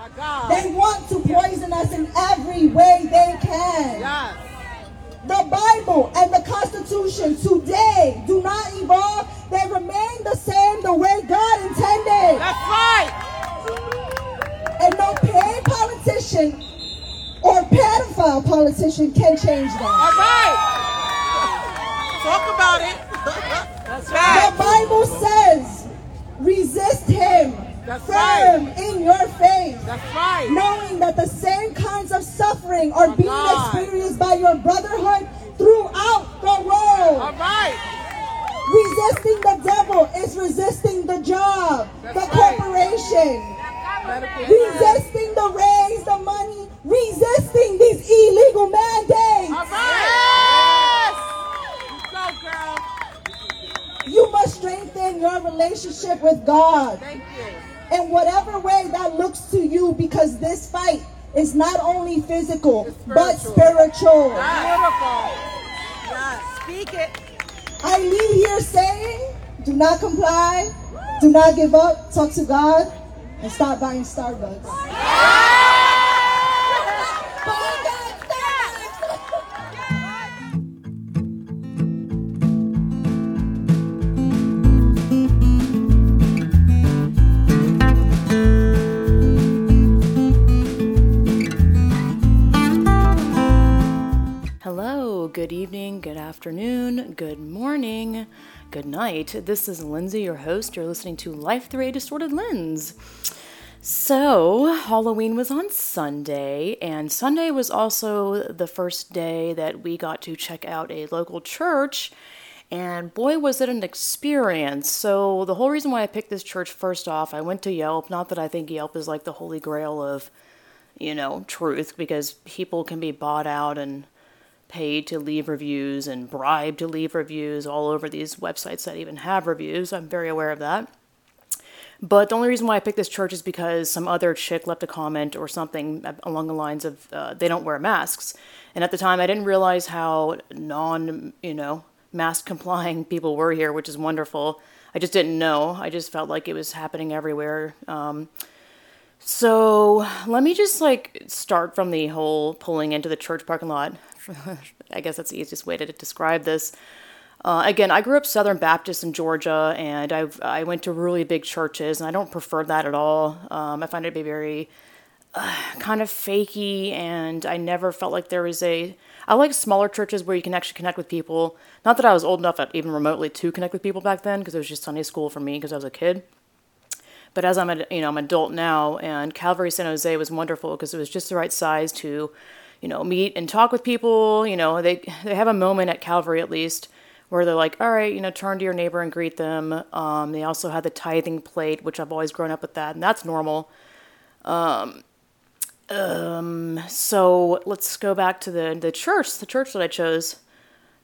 They want to poison us in every way they can. Yes. The Bible and the Constitution today do not evolve. They remain the same the way God intended. That's right. And no paid politician or pedophile politician can change that. All right. Talk about it. That's right. The. Bible says, resist him That's firm in your faith. That's right. knowing that the same kinds of suffering are being God. experienced by your brotherhood throughout the world. All right. Resisting the devil is resisting the job, the right. corporation, resisting the raise, the money, resisting these illegal mandates. right. Yes. You must strengthen your relationship with God Thank you. In whatever way that looks to you because this fight is not only physical It's but spiritual. spiritual. Beautiful. Yes. Speak it. I leave here saying, do not comply, do not give up, talk to God, and stop buying Starbucks. Hello, good evening, good afternoon, good morning, good night. This is Lindsay, your host. You're listening to Life Through a Distorted Lens. So, Halloween was on Sunday, and Sunday was also the first day that we got to check out a local church. And boy, was it an experience. So, the whole reason why I picked this church first off, I went to Yelp. Not that I think Yelp is like the holy grail of, you know, truth, because people can be bought out and paid to leave reviews and bribed to leave reviews all over these websites that even have reviews. I'm very aware of that. But the only reason why I picked this church is because some other chick left a comment or something along the lines of uh, they don't wear masks. And at the time, I didn't realize how non, you know, mask complying people were here, which is wonderful. I just didn't know. I just felt like it was happening everywhere. Um, so let me just like start from the whole pulling into the church parking lot. I guess that's the easiest way to describe this. Uh, again, I grew up Southern Baptist in Georgia, and I I went to really big churches, and I don't prefer that at all. Um, I find it to be very uh, kind of fakey, and I never felt like there was a. I like smaller churches where you can actually connect with people. Not that I was old enough, even remotely, to connect with people back then, because it was just Sunday school for me because I was a kid. But as I'm a, you know I'm an adult now, and Calvary San Jose was wonderful because it was just the right size to, you know, meet and talk with people. You know, they they have a moment at Calvary at least where they're like, all right, you know, turn to your neighbor and greet them. Um, they also had the tithing plate, which I've always grown up with that, and that's normal. Um, um, so let's go back to the the church, the church that I chose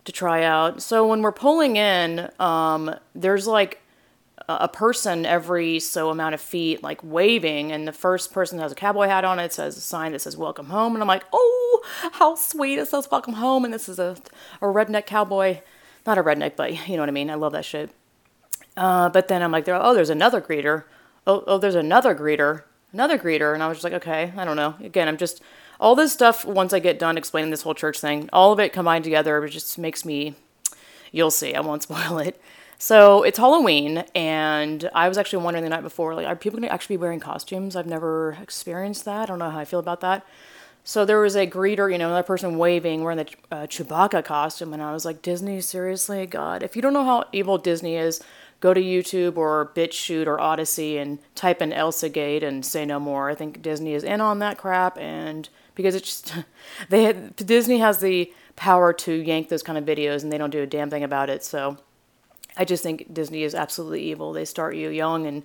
to try out. So when we're pulling in, um, there's like a person every so amount of feet like waving and the first person has a cowboy hat on it says a sign that says welcome home. And i'm like oh how sweet it says welcome home and this is a, a redneck cowboy. Not a redneck but you know what i mean? I love that shit. Uh, but then i'm like oh there's another greeter. Oh, oh there's another greeter. Another greeter. And i was just like okay i don't know. Again i'm just all this stuff once i get done explaining this whole church thing all of it combined together it just makes me you'll see i won't spoil it so it's Halloween, and I was actually wondering the night before, like, are people going to actually be wearing costumes? I've never experienced that. I don't know how I feel about that. So there was a greeter, you know, another person waving, wearing the uh, Chewbacca costume, and I was like, Disney, seriously, God. If you don't know how evil Disney is, go to YouTube or BitChute or Odysee and type in Elsa Gate and say no more. I think Disney is in on that crap, and because it's just they had, Disney has the power to yank those kind of videos, and they don't do a damn thing about it. So. I just think Disney is absolutely evil. They start you young and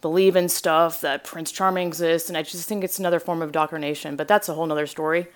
believe in stuff that Prince Charming exists, and I just think it's another form of indoctrination. But that's a whole nother story.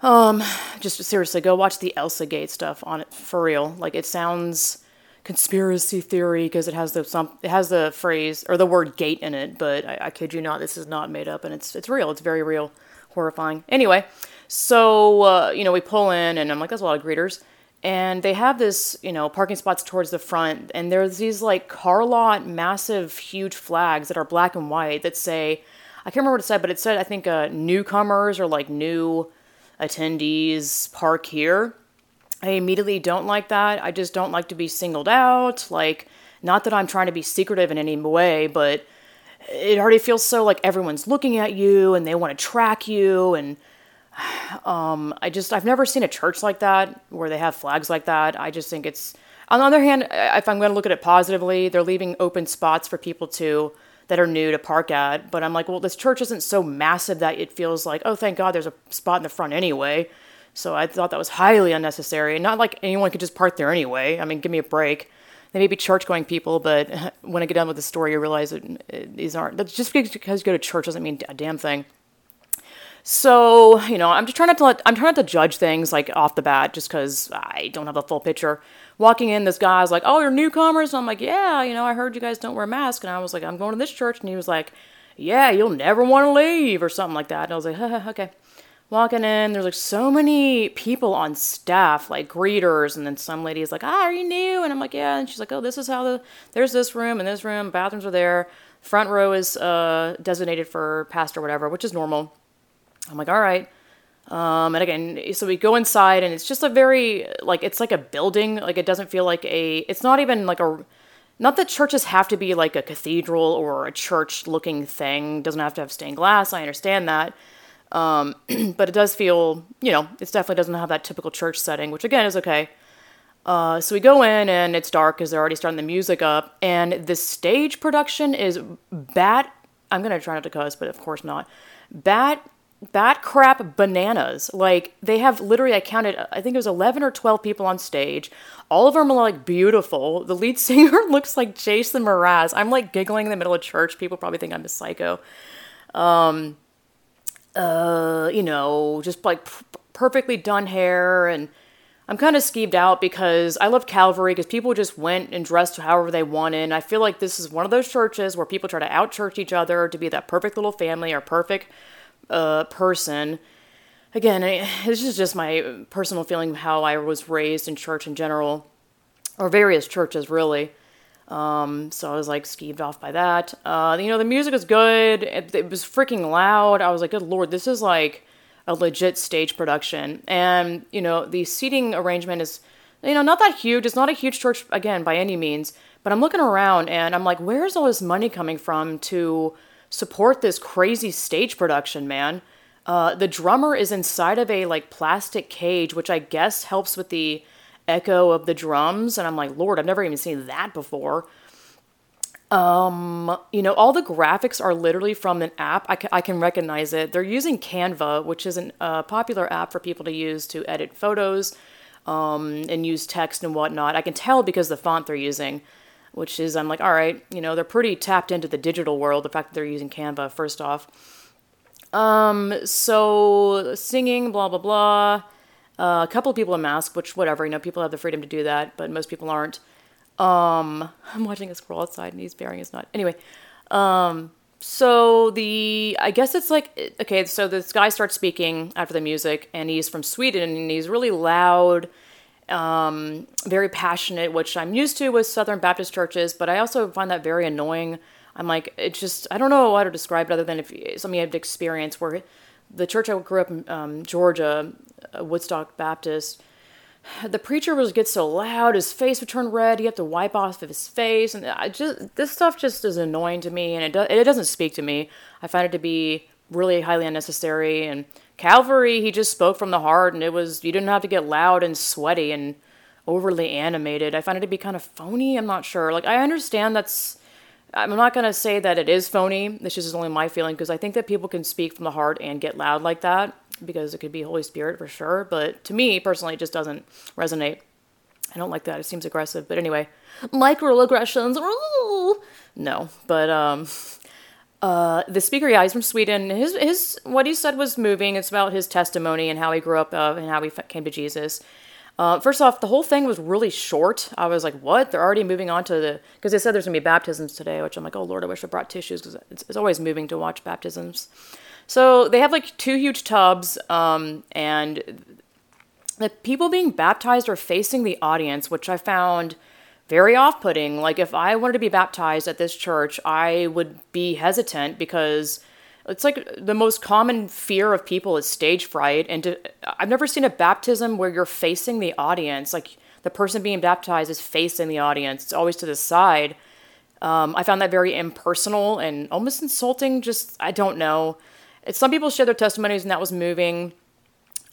Um, just seriously, go watch the Elsa Gate stuff on it for real. Like it sounds conspiracy theory because it has the some it has the phrase or the word gate in it, but I, I kid you not, this is not made up, and it's it's real. It's very real, horrifying. Anyway, so uh, you know we pull in, and I'm like, that's a lot of greeters and they have this you know parking spots towards the front and there's these like car lot massive huge flags that are black and white that say I can't remember what it said, but it said I think uh, newcomers or like new attendees park here. I immediately don't like that. I just don't like to be singled out. Like, not that I'm trying to be secretive in any way, but it already feels so like everyone's looking at you and they want to track you and um, I just I've never seen a church like that where they have flags like that. I just think it's on the other hand, if I'm going to look at it positively, they're leaving open spots for people to that are new to park at. But I'm like, well, this church isn't so massive that it feels like, oh, thank God, there's a spot in the front anyway. So I thought that was highly unnecessary. And not like anyone could just park there anyway. I mean, give me a break. They may be church going people, but when I get done with the story, you realize that these aren't. Just because you go to church doesn't mean a damn thing. So, you know, I'm just trying not to let, I'm trying not to judge things like off the bat just because I don't have the full picture. Walking in, this guy's like, oh, you're newcomers? And I'm like, yeah, you know, I heard you guys don't wear masks. And I was like, I'm going to this church. And he was like, yeah, you'll never want to leave or something like that. And I was like, okay. Walking in, there's like so many people on staff, like greeters, and then some lady's like, "Ah, are you new?" And I'm like, "Yeah." And she's like, "Oh, this is how the there's this room and this room, bathrooms are there. Front row is uh, designated for pastor, whatever, which is normal." I'm like, all right. Um, and again, so we go inside, and it's just a very like it's like a building. Like it doesn't feel like a. It's not even like a. Not that churches have to be like a cathedral or a church-looking thing. Doesn't have to have stained glass. I understand that, um, but it does feel, you know, it definitely doesn't have that typical church setting, which again is okay. Uh, so we go in and it's dark because they're already starting the music up, and the stage production is bat. I'm gonna try not to cuss, but of course not. Bat bat crap bananas. Like they have literally, I counted, I think it was 11 or 12 people on stage. All of them are like beautiful. The lead singer looks like Jason Mraz. I'm like giggling in the middle of church. People probably think I'm a psycho. Um, uh, you know, just like p- perfectly done hair and I'm kind of skeeved out because I love Calvary because people just went and dressed however they wanted. And I feel like this is one of those churches where people try to out church each other to be that perfect little family or perfect uh, person. Again, this is just my personal feeling of how I was raised in church in general, or various churches really. Um, so I was like skeeved off by that. Uh, you know, the music was good. It, it, was freaking loud. I was like, good lord, this is like a legit stage production. And, you know, the seating arrangement is, you know, not that huge. It's not a huge church, again, by any means. But I'm looking around and I'm like, where's all this money coming from to support this crazy stage production, man. Uh, the drummer is inside of a like plastic cage, which I guess helps with the echo of the drums. And I'm like, Lord, I've never even seen that before. Um, you know, all the graphics are literally from an app. I, ca- I can recognize it. They're using Canva, which is a uh, popular app for people to use to edit photos um, and use text and whatnot. I can tell because the font they're using which is I'm like, all right, you know, they're pretty tapped into the digital world. The fact that they're using Canva, first off. Um, so singing, blah blah blah. Uh, a couple of people in masks, which whatever, you know, people have the freedom to do that, but most people aren't. Um, I'm watching a squirrel outside and he's bearing his nut. Anyway, um, so the I guess it's like okay, so this guy starts speaking after the music, and he's from Sweden, and he's really loud um, very passionate, which I'm used to with Southern Baptist churches, but I also find that very annoying. I'm like, it's just, I don't know how to describe it other than if something I've experienced where the church I grew up in, um, Georgia, uh, Woodstock Baptist, the preacher was get so loud, his face would turn red. You have to wipe off of his face, and I just this stuff just is annoying to me, and it do, it doesn't speak to me. I find it to be really highly unnecessary, and Calvary, he just spoke from the heart, and it was, you didn't have to get loud and sweaty and overly animated. I find it to be kind of phony. I'm not sure. Like, I understand that's, I'm not going to say that it is phony. This is only my feeling because I think that people can speak from the heart and get loud like that because it could be Holy Spirit for sure. But to me personally, it just doesn't resonate. I don't like that. It seems aggressive. But anyway, microaggressions. No, but um, uh, the speaker, yeah, he's from Sweden. His his what he said was moving. It's about his testimony and how he grew up uh, and how he came to Jesus. Uh, first off, the whole thing was really short. I was like, "What? They're already moving on to the?" Because they said there's gonna be baptisms today, which I'm like, "Oh Lord, I wish I brought tissues because it's, it's, always moving to watch baptisms." So they have like two huge tubs, um, and the people being baptized are facing the audience, which I found very off putting. Like, if I wanted to be baptized at this church, I would be hesitant because it's like the most common fear of people is stage fright. And to, i've never seen a baptism where you're facing the audience like the person being baptized is facing the audience. It's always to the side. Um, i found that very impersonal and almost insulting just i don't know. It's, some people shared their testimonies and that was moving.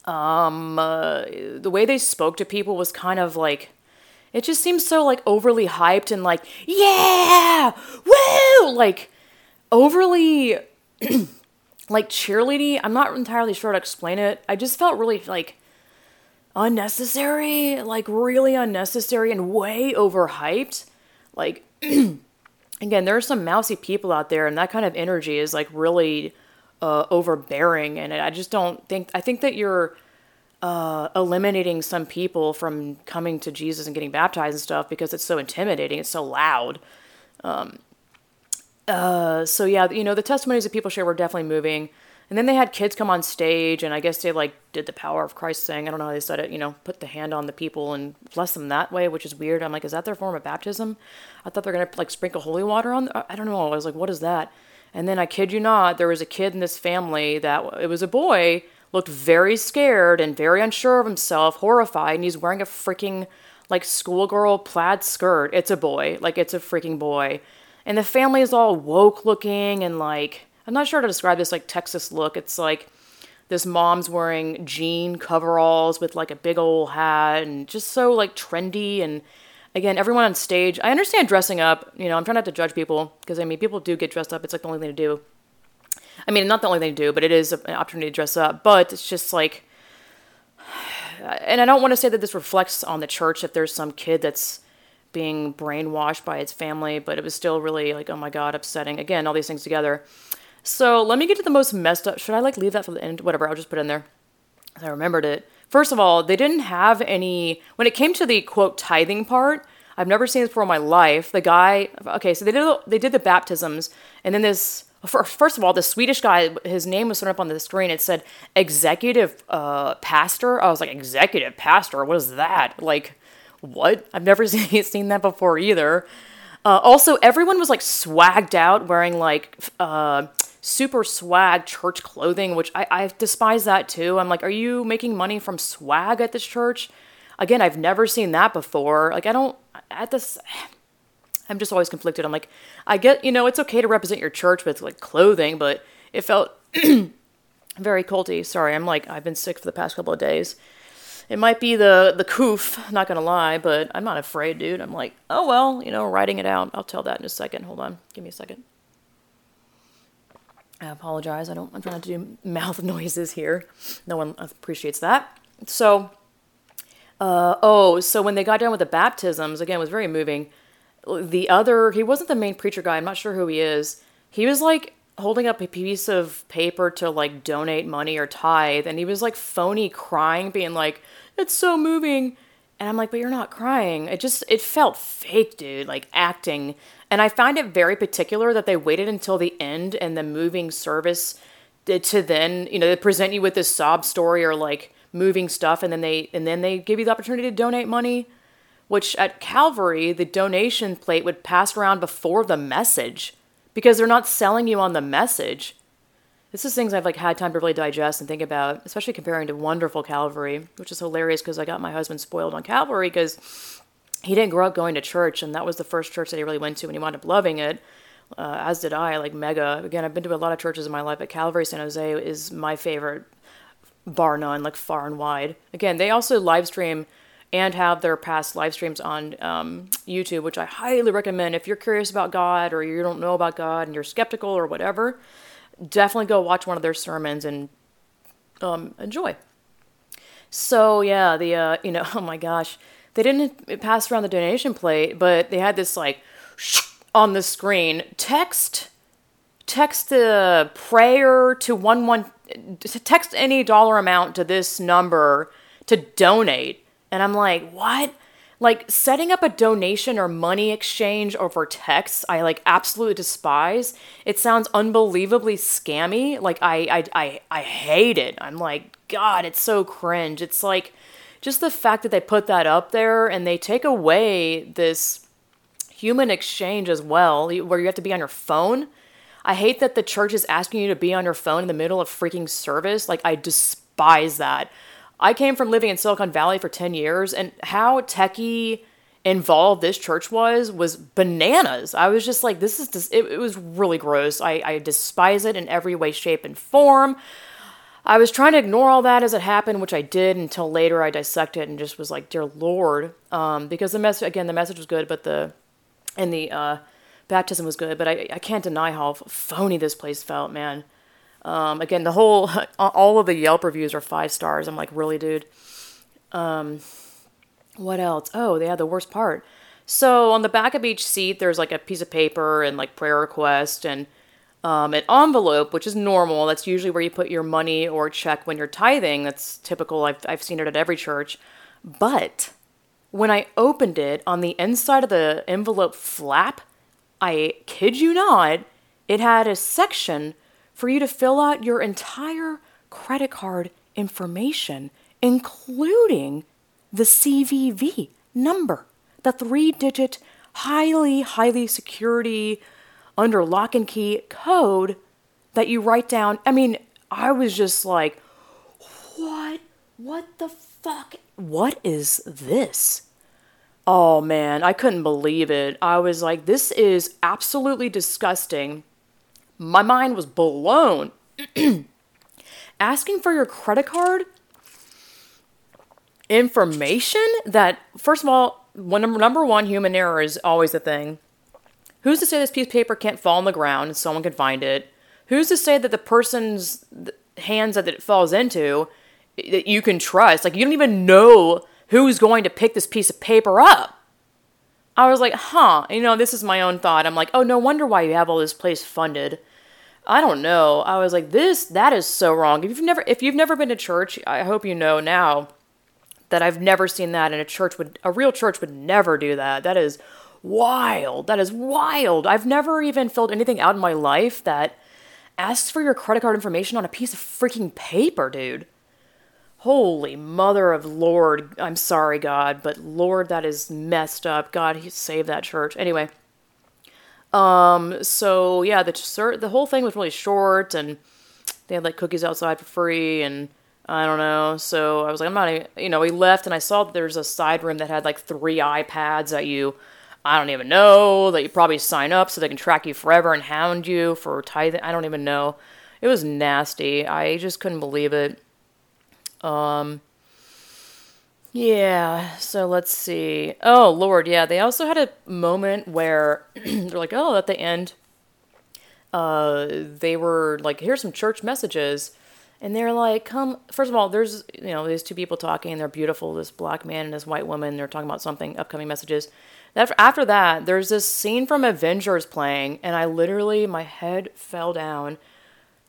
Um, uh, the way they spoke to people was kind of like it just seems so like overly hyped and like yeah woo like overly like cheerleading. I'm not entirely sure how to explain it. I just felt really like unnecessary, like really unnecessary and way overhyped. Like again, there are some mousy people out there, and that kind of energy is like really uh, overbearing. And I just don't think. I think that you're uh, eliminating some people from coming to Jesus and getting baptized and stuff because it's so intimidating. It's so loud. Um, uh, so yeah, you know, the testimonies that people share were definitely moving. And then they had kids come on stage, and I guess they like did the power of Christ thing. I don't know how they said it. You know, put the hand on the people and bless them that way, which is weird. I'm like, is that their form of baptism? I thought they're gonna like sprinkle holy water on. I don't know. I was like, what is that? And then I kid you not, there was a kid in this family that it was a boy, looked very scared and very unsure of himself, horrified, and he's wearing a freaking like schoolgirl plaid skirt. It's a boy, like it's a freaking boy. And the family is all woke looking and like I'm not sure how to describe this like Texas look. It's like this mom's wearing jean coveralls with like a big old hat and just so like trendy. And again everyone on stage i understand dressing up. You know i'm trying not to judge people because i mean people do get dressed up. It's like the only thing to do i mean not the only thing to do but it is an opportunity to dress up but it's just like and i don't want to say that this reflects on the church if there's some kid that's being brainwashed by its family, but it was still really like, oh my god, upsetting. Again, all these things together. So let me get to the most messed up. Should I like leave that for the end? Whatever, I'll just put in there. I remembered it. First of all, they didn't have any when it came to the quote tithing part. I've never seen this before in my life. The guy, okay, so they did they did the baptisms, and then this. First of all, the Swedish guy, his name was thrown up on the screen. It said executive uh, pastor. I was like, executive pastor. What is that? Like, what? I've never seen that before either. Uh, also, everyone was like swagged out, wearing like uh, super swag church clothing, which I, I despise that too. I'm like, are you making money from swag at this church? Again, I've never seen that before. Like, I don't, at this, I'm just always conflicted. I'm like, I get, you know, it's okay to represent your church with like clothing, but it felt very culty. Sorry, I'm like, I've been sick for the past couple of days. It might be the the coof, not gonna lie, but I'm not afraid, dude. I'm like, oh well, you know, writing it out. I'll tell that in a second. Hold on, give me a second. I apologize. I don't. I'm trying to do mouth noises here. No one appreciates that. So, uh, oh, so when they got done with the baptisms, again, it was very moving. The other, he wasn't the main preacher guy. I'm not sure who he is. He was like holding up a piece of paper to like donate money or tithe, and he was like phony crying, being like, "It's so moving," and I'm like, "But you're not crying." It just it felt fake, dude, like acting. And I find it very particular that they waited until the end and the moving service uh, to then, you know, they present you with this sob story or like moving stuff, and then they and then they give you the opportunity to donate money. Which at Calvary, the donation plate would pass around before the message because they're not selling you on the message. This is things I've like had time to really digest and think about, especially comparing to Wonderful Calvary, which is hilarious because I got my husband spoiled on Calvary because he didn't grow up going to church, and that was the first church that he really went to, and he wound up loving it. Uh, as did I, like mega. Again, I've been to a lot of churches in my life, but Calvary San Jose is my favorite, bar none, like far and wide. Again, they also live stream and have their past live streams on um, YouTube, which I highly recommend. If you're curious about God or you don't know about God and you're skeptical or whatever, definitely go watch one of their sermons and um, enjoy. So yeah, the uh, you know, oh my gosh, they didn't pass around the donation plate, but they had this like on the screen text text the prayer to one one text any dollar amount to this number to donate and I'm like, what? Like setting up a donation or money exchange over text, I like absolutely despise. It sounds unbelievably scammy. Like I I I, I hate it. I'm like, God, it's so cringe. It's like just the fact that they put that up there and they take away this human exchange as well, where you have to be on your phone. I hate that the church is asking you to be on your phone in the middle of freaking service. Like, I despise that. I came from living in Silicon Valley for 10 years, and how techie involved this church was was bananas. I was just like, this is just, it, it was really gross. I, I despise it in every way, shape, and form. I was trying to ignore all that as it happened, which I did until later I dissected it and just was like, dear Lord, um, because the message again, the message was good, but the and the uh, baptism was good, but I, I can't deny how phony this place felt, man. Um, again, the whole, all of the Yelp reviews are five stars. I'm like, really, dude? Um, what else? Oh, they had the worst part. So on the back of each seat, there's like a piece of paper and like prayer request and um, an envelope, which is normal. That's usually where you put your money or check when you're tithing. That's typical. I've, I've seen it at every church. But when I opened it on the inside of the envelope flap, I kid you not, it had a section for you to fill out your entire credit card information, including the CVV number, the three digit, highly, highly security under lock and key code that you write down. I mean, I was just like, what? What the fuck? What is this? Oh man, I couldn't believe it. I was like, this is absolutely disgusting. My mind was blown. Asking for your credit card information that, first of all, number one, human error is always a thing. Who's to say this piece of paper can't fall on the ground and someone can find it? Who's to say that the person's hands that it falls into that you can trust? Like, you don't even know who's going to pick this piece of paper up. I was like, huh, you know, this is my own thought. I'm like, oh, no wonder why you have all this place funded. I don't know. I was like, this, that is so wrong. If you've never, if you've never been to church, I hope you know now that I've never seen that, and a church would, a real church would never do that. That is wild. That is wild. I've never even filled anything out in my life that asks for your credit card information on a piece of freaking paper, dude. Holy mother of Lord. I'm sorry, God, but Lord, that is messed up. God, he saved that church. Anyway. Um, so yeah, the the whole thing was really short and they had like cookies outside for free and I don't know. So I was like, I'm not, even, you know, we left and I saw that there's a side room that had like three iPads that you, I don't even know, that you probably sign up so they can track you forever and hound you for tithing. I don't even know. It was nasty. I just couldn't believe it. Um, yeah, so let's see. Oh, Lord, yeah, they also had a moment where they're like, oh, at the end, uh, they were like, here's some church messages. And they're like, come, first of all, there's, you know, these two people talking, and they're beautiful, this black man and this white woman. They're talking about something, upcoming messages. After that, there's this scene from Avengers playing, and I literally, my head fell down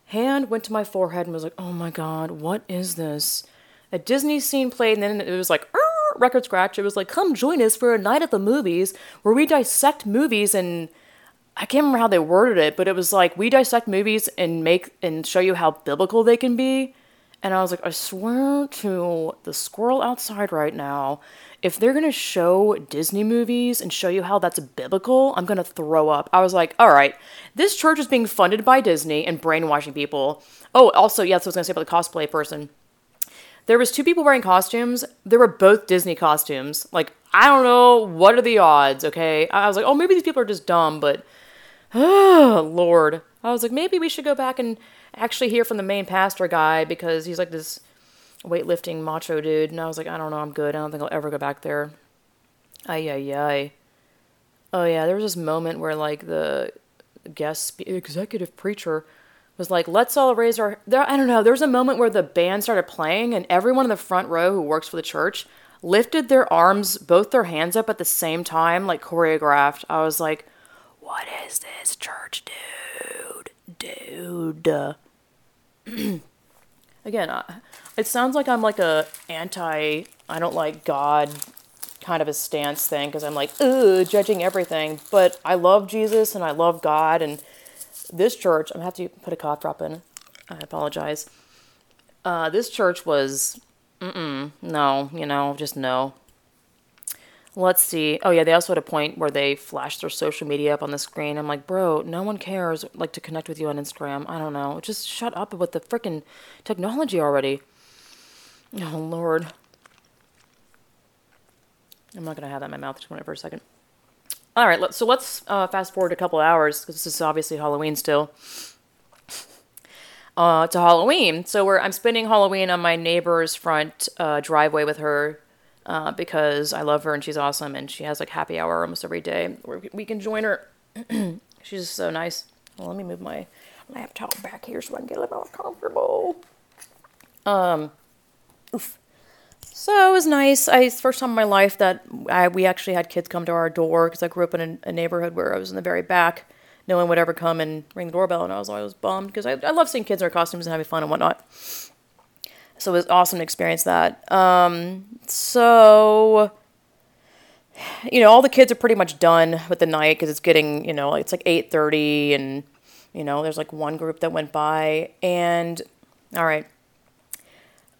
hand went to my forehead and was like, oh my god, what is this? A Disney scene played, and then it was like, record scratch. It was like, come join us for a night at the movies where we dissect movies and. I can't remember how they worded it, but it was like we dissect movies and make and show you how biblical they can be. And I was like, I swear to the squirrel outside right now, if they're gonna show Disney movies and show you how that's biblical, I'm gonna throw up. I was like, all right, this church is being funded by Disney and brainwashing people. Oh, also, yes, I was gonna say about the cosplay person. There was two people wearing costumes. They were both Disney costumes. Like, I don't know what are the odds. Okay, I was like, oh, maybe these people are just dumb, but oh Lord, I was like, maybe we should go back and actually hear from the main pastor guy because he's like this weightlifting macho dude. And I was like, I don't know, I'm good. I don't think I'll ever go back there. Ay, ay, ay. Oh, yeah, there was this moment where, like, the guest executive preacher was like, let's all raise our. There, I don't know, there was a moment where the band started playing, and everyone in the front row who works for the church lifted their arms, both their hands up at the same time, like choreographed. I was like, what is this church, dude? Dude. Again, it sounds like I'm like a anti I don't like God kind of a stance thing because I'm like, ooh, judging everything. But I love Jesus and I love God and this church. I'm gonna have to put a cough drop in. I apologize. Uh, this church was, mm no, you know, just no. Let's see. Oh yeah, they also had a point where they flashed their social media up on the screen. I'm like, bro, no one cares like to connect with you on Instagram. I don't know. Just shut up with the freaking technology already. Oh lord. I'm not gonna have that in my mouth. Just for a second. All right, so let's uh, fast forward a couple hours because this is obviously Halloween still. Uh, to Halloween, so we're I'm spending Halloween on my neighbor's front uh, driveway with her uh, because I love her and she's awesome and she has like happy hour almost every day where we can join her. she's so nice. Well, let me move my laptop back here so I can get a little more comfortable. Um, oof. So it was nice. I first time in my life that I, we actually had kids come to our door because I grew up in a, a, neighborhood where I was in the very back. No one would ever come and ring the doorbell, and I was always bummed because I, I love seeing kids in their costumes and having fun and whatnot. So it was awesome to experience that. Um, so you know, all the kids are pretty much done with the night because it's getting, you know, it's like eight thirty, and you know, there's like one group that went by, and all right,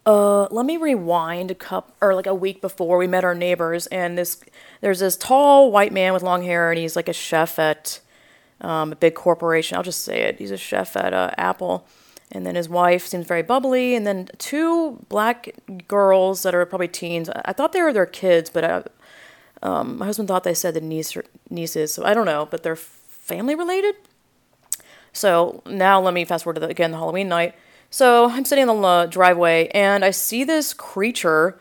uh, let me rewind a cup or like a week before we met our neighbors, and this there's this tall white man with long hair, and he's like a chef at um, a big corporation. I'll just say it. He's a chef at uh, Apple, and then his wife seems very bubbly, and then two black girls that are probably teens. I thought they were their kids, but I, uh, um, my husband thought they said the niece nieces, so I don't know, but they're family related. So now let me fast forward to the, again the Halloween night. So I'm sitting in the driveway and I see this creature,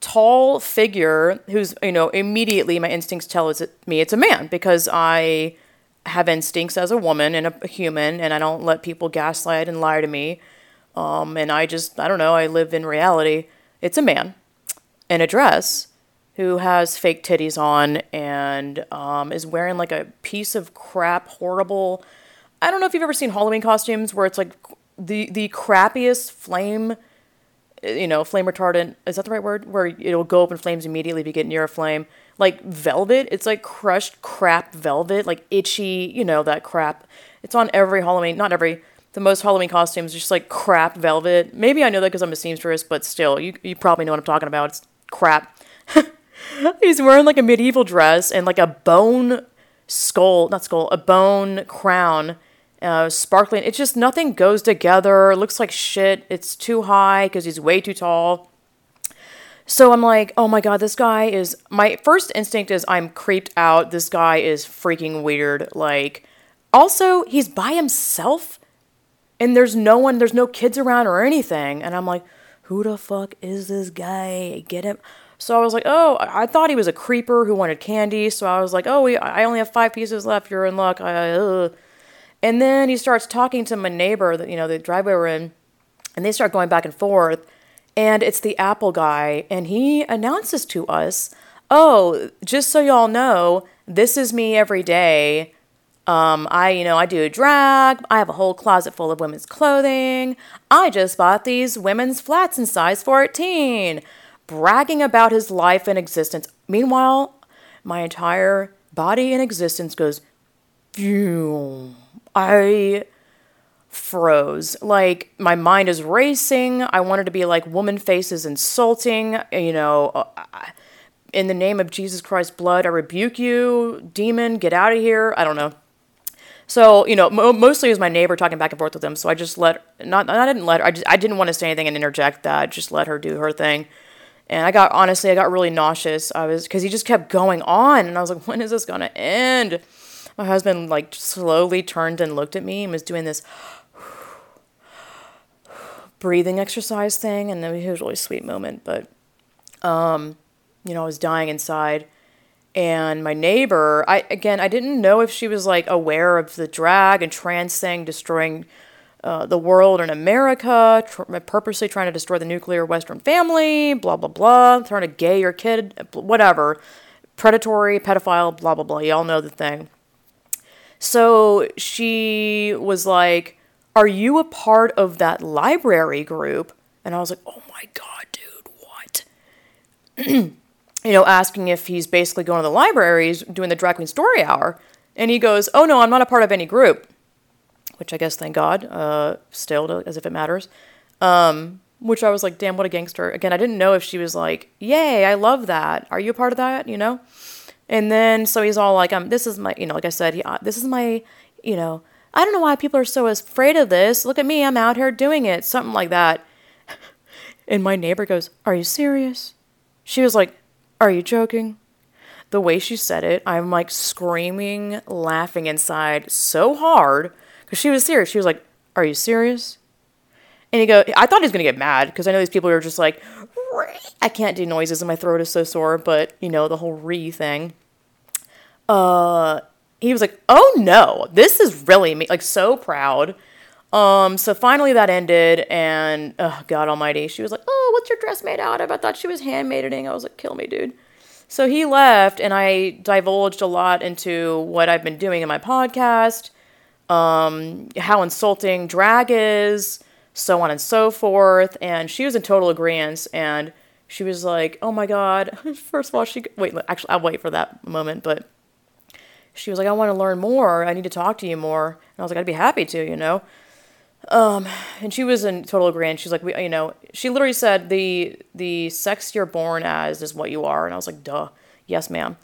tall figure, who's, you know, immediately my instincts tell me it's a man because I have instincts as a woman and a human and I don't let people gaslight and lie to me. Um, and I just, I don't know, I live in reality. It's a man in a dress who has fake titties on and um, is wearing like a piece of crap, horrible. I don't know if you've ever seen Halloween costumes where it's like the the crappiest flame you know, flame retardant. Is that the right word? Where it'll go up in flames immediately if you get near a flame. Like velvet, it's like crushed crap velvet, like itchy, you know, that crap. It's on every Halloween, not every, the most Halloween costumes, just like crap velvet. Maybe I know that because I'm a seamstress, but still, you, you probably know what I'm talking about. It's crap. He's wearing like a medieval dress and like a bone skull, not skull, a bone crown uh, sparkling. It's just nothing goes together. Looks like shit. It's too high because he's way too tall. So I'm like, oh my god, this guy is. My first instinct is I'm creeped out. This guy is freaking weird. Like, also, he's by himself and there's no one, there's no kids around or anything. And I'm like, who the fuck is this guy? Get him. So I was like, oh, I thought he was a creeper who wanted candy. So I was like, oh, we, I only have five pieces left. You're in luck. I. And then he starts talking to my neighbor, that you know, the driveway we're in, and they start going back and forth. And it's the Apple guy, and he announces to us, "Oh, just so y'all know, this is me every day. Um, I, you know, I do drag. I have a whole closet full of women's clothing. I just bought these women's flats in size 14." Bragging about his life and existence. Meanwhile, my entire body and existence goes, Phew. I froze. Like my mind is racing. I wanted to be like woman faces insulting, you know, uh, in the name of Jesus Christ's blood, I rebuke you, demon, get out of here. I don't know. So, you know, mo- mostly it was my neighbor talking back and forth with him. So I just let, not, I didn't let her, I, just, I didn't want to say anything and interject that. Just let her do her thing. And I got, honestly, I got really nauseous. I was, because he just kept going on. And I was like, when is this to end? my husband like slowly turned and looked at me and was doing this breathing exercise thing and it was a really sweet moment but um you know i was dying inside and my neighbor i again i didn't know if she was like aware of the drag and trans thing destroying uh, the world and america tr- purposely trying to destroy the nuclear western family blah blah blah trying to gay your kid whatever predatory pedophile blah blah blah y'all know the thing. So she was like, Are you a part of that library group? And I was like, Oh my God, dude, what? you know, asking if he's basically going to the libraries doing the drag queen story hour. And he goes, Oh no, I'm not a part of any group. Which I guess, thank God, uh, still, as if it matters. Um, which I was like, damn, what a gangster. Again, I didn't know if she was like, yay, I love that. Are you a part of that? You know? And then, so he's all like, um, this is my, you know, like I said, he, uh, this is my, you know, I don't know why people are so afraid of this. Look at me, I'm out here doing it. Something like that. And my neighbor goes, Are you serious? She was like, Are you joking? The way she said it, I'm like screaming, laughing inside so hard because she was serious. She was like, Are you serious? And he go, I thought he was gonna get mad because I know these people are just like, I can't do noises and my throat is so sore, but you know the whole re thing. Uh, he was like, "Oh no, this is really me!" Like so proud. Um, so finally that ended, and oh God Almighty, she was like, "Oh, what's your dress made out of?" I thought she was handmaiding. I was like, "Kill me, dude." So he left, and I divulged a lot into what I've been doing in my podcast, um, how insulting drag is, so on and so forth. And she was in total agreement, and she was like, "Oh my God!" First of all, she wait. Actually, I'll wait for that moment, but she was like, "I want to learn more. I need to talk to you more." And I was like, "I'd be happy to," you know. Um, and she was in total agreement. She's like, we, you know, she literally said the the sex you're born as is what you are, and I was like, duh, yes, ma'am.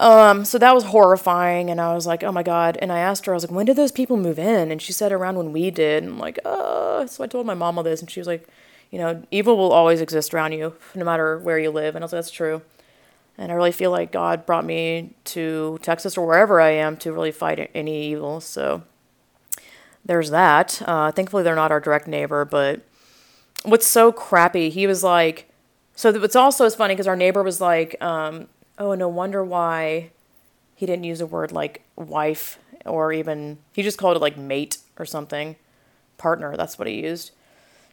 Um, so that was horrifying, and I was like, oh my god. And I asked her, I was like, when did those people move in? And she said around when we did. And I'm like, uh. So I told my mom all this, and she was like, you know, evil will always exist around you, no matter where you live. And I was like, that's true. And I really feel like God brought me to Texas or wherever I am to really fight any evil. So there's that. Uh, thankfully, they're not our direct neighbor, but what's so crappy, he was like, so what's also is funny because our neighbor was like, um, oh, no wonder why he didn't use a word like wife or even, he just called it like mate or something. Partner, that's what he used.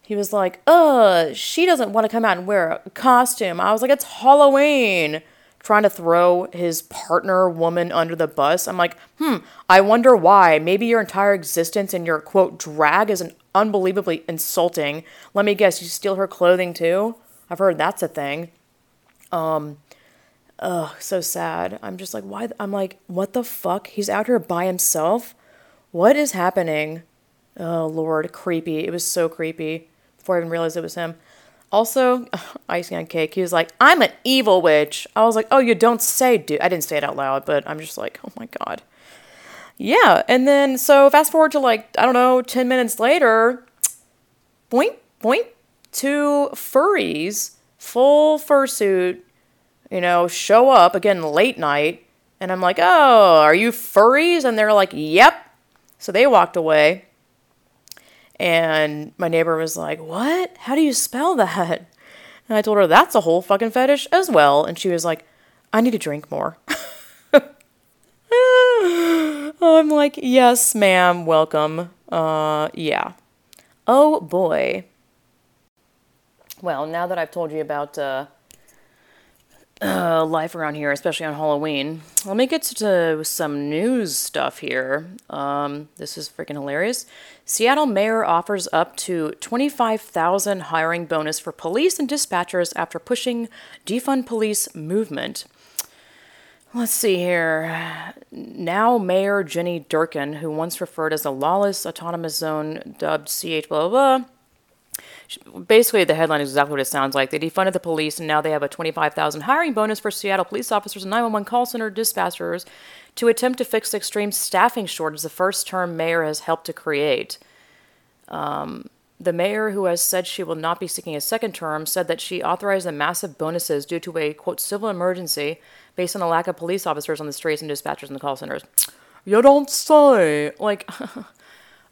He was like, uh, she doesn't want to come out and wear a costume. I was like, it's Halloween trying to throw his partner woman under the bus. I'm like, hmm, I wonder why. Maybe your entire existence and your quote drag is an unbelievably insulting. Let me guess, you steal her clothing too? I've heard that's a thing. Um, ugh, so sad. I'm just like, why? I'm like, what the fuck? He's out here by himself? What is happening? Oh, Lord, creepy. It was so creepy before I even realized it was him. Also, icing on cake, he was like, I'm an evil witch. I was like, oh, you don't say, dude. I didn't say it out loud, but I'm just like, oh my God. Yeah. And then, so fast forward to like, I don't know, 10 minutes later, point, point, two furries, full fursuit, you know, show up again late night. And I'm like, oh, are you furries? And they're like, yep. So they walked away. And my neighbor was like, What? How do you spell that? And I told her, That's a whole fucking fetish as well. And she was like, I need to drink more. I'm like, Yes, ma'am, welcome. Uh, yeah. Oh boy. Well, now that I've told you about uh, uh, life around here, especially on Halloween. Let me get to some news stuff here. Um, this is freaking hilarious. Seattle mayor offers up to 25,000 hiring bonus for police and dispatchers after pushing defund police movement. Let's see here. Now, Mayor Jenny Durkan, who once referred as a lawless autonomous zone dubbed CH blah blah blah, basically the headline is exactly what it sounds like. They defunded the police, and now they have a 25,000 hiring bonus for Seattle police officers and 911 call center dispatchers to attempt to fix the extreme staffing shortage the first-term mayor has helped to create. Um, the mayor, who has said she will not be seeking a second term, said that she authorized the massive bonuses due to a quote civil emergency based on the lack of police officers on the streets and dispatchers in the call centers. You don't say. Like.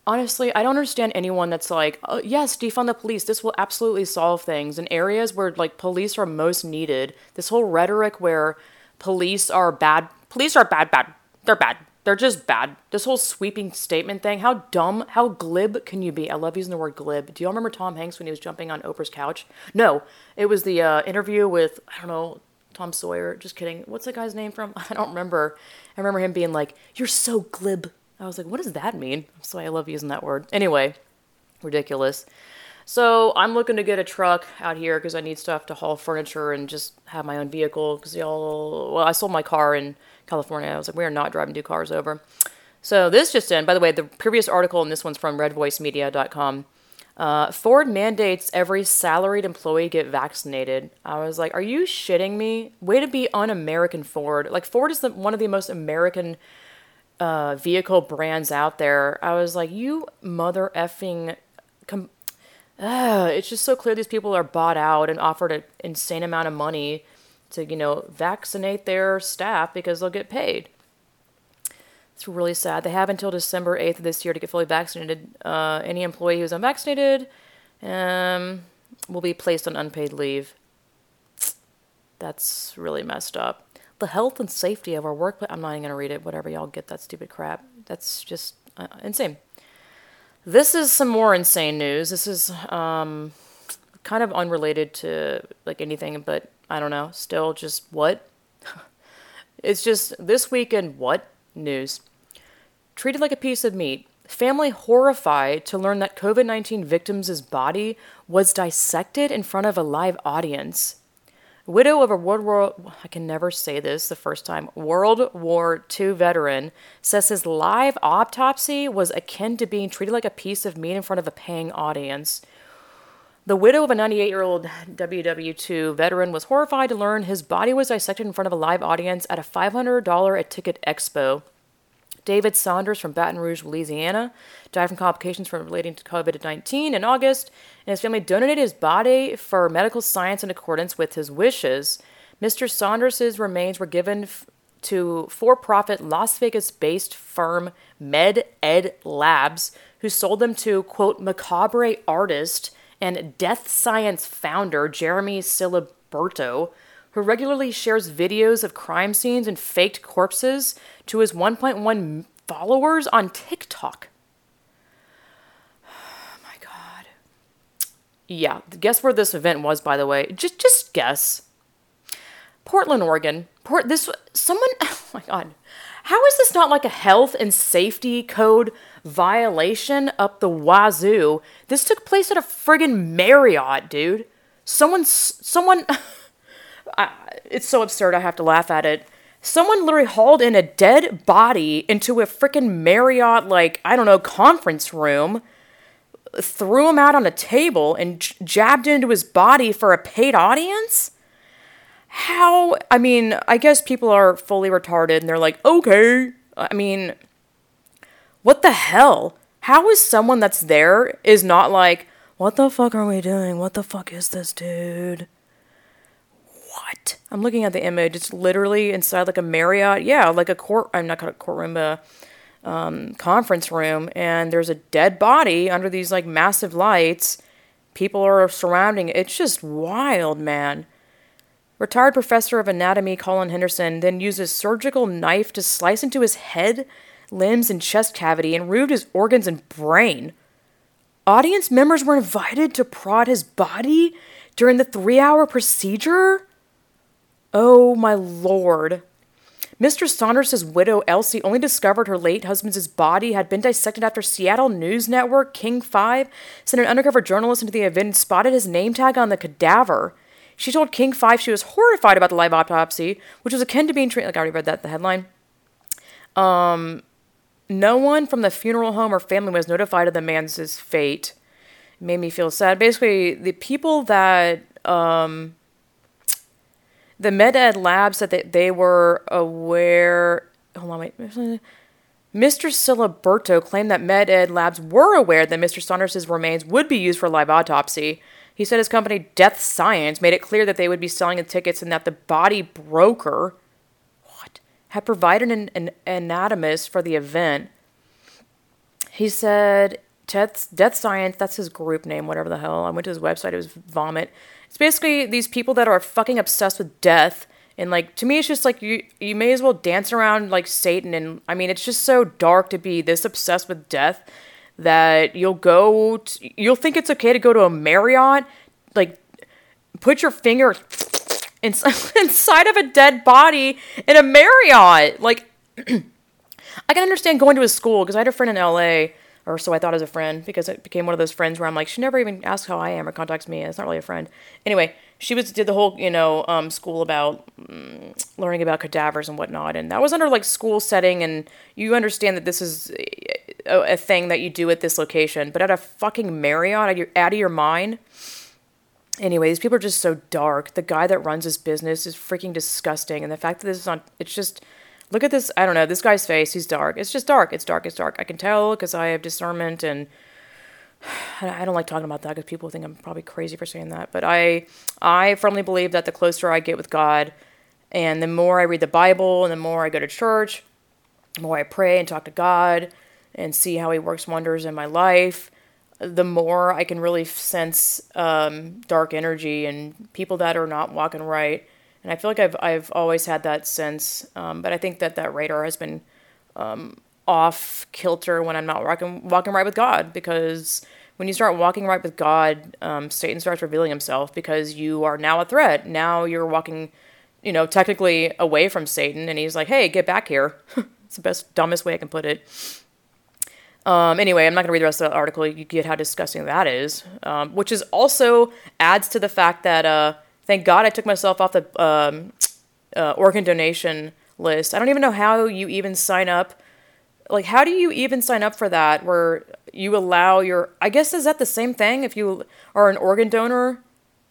honestly, I don't understand anyone that's like, oh, yes, defund the police. This will absolutely solve things in areas where like police are most needed. This whole rhetoric where police are bad, police are bad, bad. They're bad. They're just bad. This whole sweeping statement thing. How dumb, how glib can you be? I love using the word glib. Do y'all remember Tom Hanks when he was jumping on Oprah's couch? No, it was the uh, interview with I don't know Tom Sawyer. Just kidding. What's the guy's name from? I don't remember. I remember him being like, "You're so glib." I was like, what does that mean? So I love using that word. Anyway, ridiculous. So I'm looking to get a truck out here because I need stuff to haul furniture and just have my own vehicle. Because y'all, well, I sold my car in California. I was like, we are not driving two cars over. So this just in. By the way, the previous article and this one's from RedVoiceMedia.com. Uh, Ford mandates every salaried employee get vaccinated. I was like, are you shitting me? Way to be un American, Ford. Like, Ford is the, one of the most American uh, vehicle brands out there. I was like, you mother effing. Com- uh, it's just so clear these people are bought out and offered an insane amount of money to, you know, vaccinate their staff because they'll get paid. It's really sad. They have until December 8th of this year to get fully vaccinated. Uh, any employee who's unvaccinated um, will be placed on unpaid leave. That's really messed up. The health and safety of our workplace. I'm not even going to read it. Whatever y'all get that stupid crap. That's just uh, insane. This is some more insane news. This is um, kind of unrelated to like anything, but I don't know. Still, just what? it's just this weekend. What news? Treated like a piece of meat. Family horrified to learn that COVID 19 victims' body was dissected in front of a live audience. Widow of a World War I can never say this the first time. World War II veteran says his live autopsy was akin to being treated like a piece of meat in front of a paying audience. The widow of a 98 year old WW2 veteran was horrified to learn his body was dissected in front of a live audience at a $500 a ticket expo. David Saunders from Baton Rouge, Louisiana, died from complications from relating to COVID 19 in August, and his family donated his body for medical science in accordance with his wishes. Mr. Saunders' remains were given f- to for profit Las Vegas based firm Med Ed Labs, who sold them to, quote, macabre artist and death science founder Jeremy Ciliberto, who regularly shares videos of crime scenes and faked corpses to his 1.1 followers on TikTok. Oh my god. Yeah, guess where this event was by the way. Just just guess. Portland, Oregon. Port this someone oh my god. How is this not like a health and safety code violation up the wazoo? This took place at a friggin' Marriott, dude. Someone someone I, it's so absurd I have to laugh at it. Someone literally hauled in a dead body into a freaking Marriott, like, I don't know, conference room, threw him out on a table, and j- jabbed into his body for a paid audience? How? I mean, I guess people are fully retarded and they're like, okay. I mean, what the hell? How is someone that's there is not like, what the fuck are we doing? What the fuck is this, dude? What? I'm looking at the image. It's literally inside like a Marriott. Yeah, like a court. I'm not a courtroom, a um, conference room, and there's a dead body under these like massive lights. People are surrounding it. It's just wild, man. Retired professor of anatomy Colin Henderson then used surgical knife to slice into his head, limbs, and chest cavity and removed his organs and brain. Audience members were invited to prod his body during the three hour procedure? Oh my lord. Mr. Saunders' widow, Elsie, only discovered her late husband's body had been dissected after Seattle News Network, King 5, sent an undercover journalist into the event and spotted his name tag on the cadaver. She told King 5 she was horrified about the live autopsy, which was akin to being treated. Like I already read that, the headline. Um, no one from the funeral home or family was notified of the man's fate. It made me feel sad. Basically, the people that um, the MedEd lab said that they were aware. Hold on, wait. Mr. Ciliberto claimed that MedEd Labs were aware that Mr. Saunders' remains would be used for live autopsy. He said his company, Death Science, made it clear that they would be selling the tickets and that the body broker what, had provided an, an anatomist for the event. He said Death, Death Science, that's his group name, whatever the hell. I went to his website, it was Vomit. It's basically these people that are fucking obsessed with death. And like to me it's just like you you may as well dance around like Satan and I mean it's just so dark to be this obsessed with death that you'll go you'll think it's okay to go to a Marriott like put your finger inside of a dead body in a Marriott like I can understand going to a school because I had a friend in LA or so I thought as a friend, because it became one of those friends where I'm like, she never even asks how I am or contacts me. It's not really a friend. Anyway, she was did the whole you know um, school about um, learning about cadavers and whatnot, and that was under like school setting, and you understand that this is a, a thing that you do at this location, but at a fucking Marriott, out of your, out of your mind. Anyway, these people are just so dark. The guy that runs his business is freaking disgusting, and the fact that this is on, it's just look at this. I don't know this guy's face. He's dark. It's just dark. It's dark. It's dark. I can tell because I have discernment and I don't like talking about that because people think I'm probably crazy for saying that. But I, I firmly believe that the closer I get with God, and the more I read the Bible, and the more I go to church, the more I pray and talk to God, and see how He works wonders in my life, the more I can really sense um, dark energy and people that are not walking right. And I feel like I've I've always had that sense, um, but I think that that radar has been um, off kilter when I'm not walking walking right with God because when you start walking right with God, um, Satan starts revealing himself because you are now a threat. Now you're walking, you know, technically away from Satan, and he's like, "Hey, get back here." it's the best, dumbest way I can put it. Um, anyway, I'm not going to read the rest of the article. You get how disgusting that is, um, which is also adds to the fact that uh, thank God I took myself off the um, uh, organ donation list. I don't even know how you even sign up. Like how do you even sign up for that where you allow your i guess is that the same thing? If you are an organ donor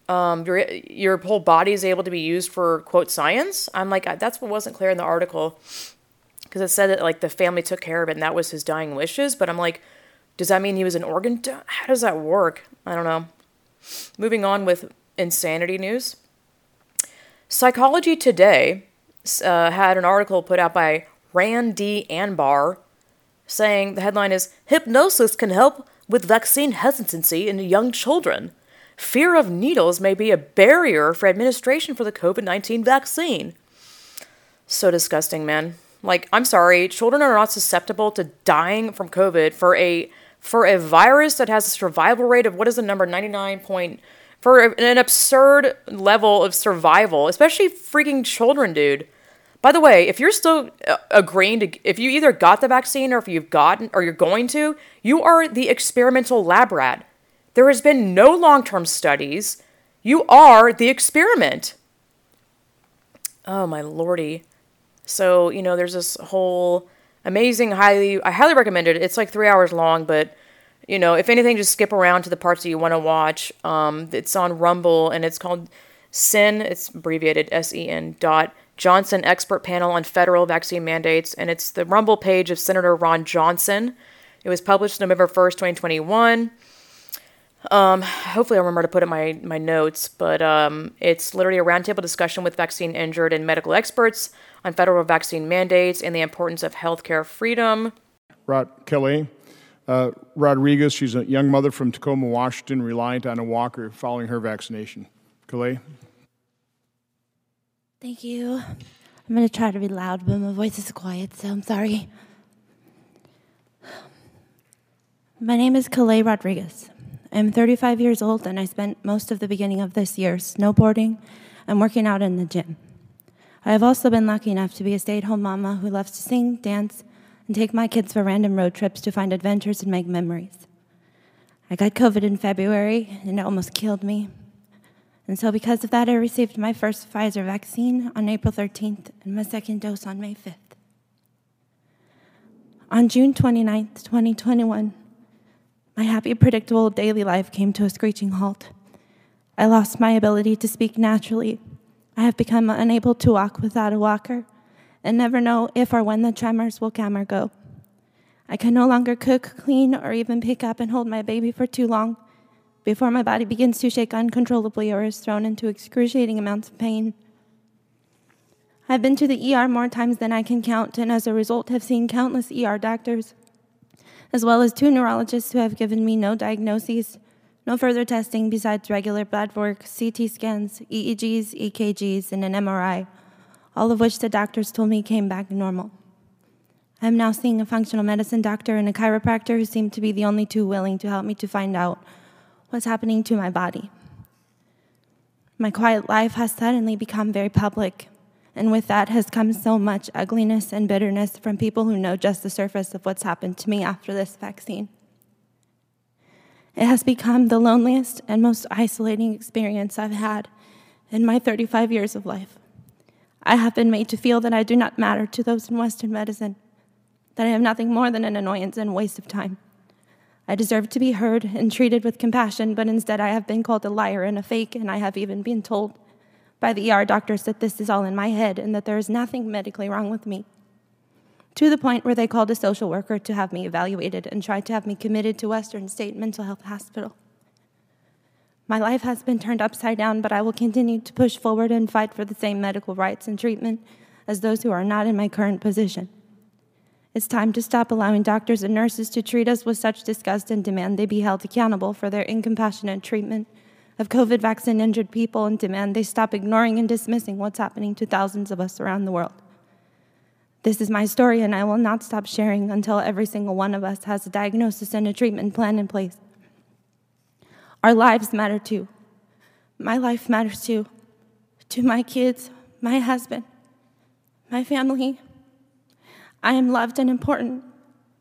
um, your your whole body is able to be used for quote science? I'm like that's what wasn't clear in the article. Because it said that like the family took care of it and that was his dying wishes but i'm like does that mean he was an organ how does that work? I don't know. Moving on with insanity news psychology today uh, had an article put out by Ran D. Anbar, saying the headline is Hypnosis can help with vaccine hesitancy in young children. Fear of needles may be a barrier for administration for the COVID 19 vaccine. So disgusting, man. Like, I'm sorry, children are not susceptible to dying from COVID for a for a virus that has a survival rate of what is the number 99 point for an absurd level of survival, especially freaking children, dude. By the way, if you're still uh, agreeing to, if you either got the vaccine or if you've gotten or you're going to, you are the experimental lab rat. There has been no long term studies. You are the experiment. Oh my lordy. So, you know, there's this whole amazing, highly, I highly recommend it. It's like three hours long, but, you know, if anything, just skip around to the parts that you want to watch. Um, it's on Rumble and it's called SEN, it's abbreviated S E N dot Johnson Expert Panel on Federal Vaccine Mandates, and it's the Rumble page of Senator Ron Johnson. It was published November 1st, 2021. Um, hopefully, I'll remember to put it in my, my notes, but um, it's literally a roundtable discussion with vaccine injured and medical experts on federal vaccine mandates and the importance of healthcare freedom. Rod Kelly, uh, Rodriguez, she's a young mother from Tacoma, Washington, reliant on a walker following her vaccination. Calais? Thank you. I'm going to try to be loud, but my voice is quiet, so I'm sorry. My name is Calais Rodriguez. I'm 35 years old, and I spent most of the beginning of this year snowboarding and working out in the gym. I have also been lucky enough to be a stay at home mama who loves to sing, dance, and take my kids for random road trips to find adventures and make memories. I got COVID in February, and it almost killed me. And so, because of that, I received my first Pfizer vaccine on April 13th and my second dose on May 5th. On June 29th, 2021, my happy, predictable daily life came to a screeching halt. I lost my ability to speak naturally. I have become unable to walk without a walker and never know if or when the tremors will come or go. I can no longer cook, clean, or even pick up and hold my baby for too long before my body begins to shake uncontrollably or is thrown into excruciating amounts of pain. I've been to the ER more times than I can count, and as a result, have seen countless ER doctors, as well as two neurologists who have given me no diagnoses, no further testing besides regular blood work, CT scans, EEGs, EKGs, and an MRI, all of which the doctors told me came back normal. I'm now seeing a functional medicine doctor and a chiropractor who seem to be the only two willing to help me to find out what's happening to my body. My quiet life has suddenly become very public, and with that has come so much ugliness and bitterness from people who know just the surface of what's happened to me after this vaccine. It has become the loneliest and most isolating experience I've had in my 35 years of life. I have been made to feel that I do not matter to those in Western medicine, that I am nothing more than an annoyance and waste of time. I deserve to be heard and treated with compassion, but instead I have been called a liar and a fake, and I have even been told by the ER doctors that this is all in my head and that there is nothing medically wrong with me. To the point where they called a social worker to have me evaluated and tried to have me committed to Western State Mental Health Hospital. My life has been turned upside down, but I will continue to push forward and fight for the same medical rights and treatment as those who are not in my current position. It's time to stop allowing doctors and nurses to treat us with such disgust and demand they be held accountable for their incompassionate treatment of COVID vaccine injured people and demand they stop ignoring and dismissing what's happening to thousands of us around the world. This is my story, and I will not stop sharing until every single one of us has a diagnosis and a treatment plan in place. Our lives matter too. My life matters too. To my kids, my husband, my family. I am loved and important.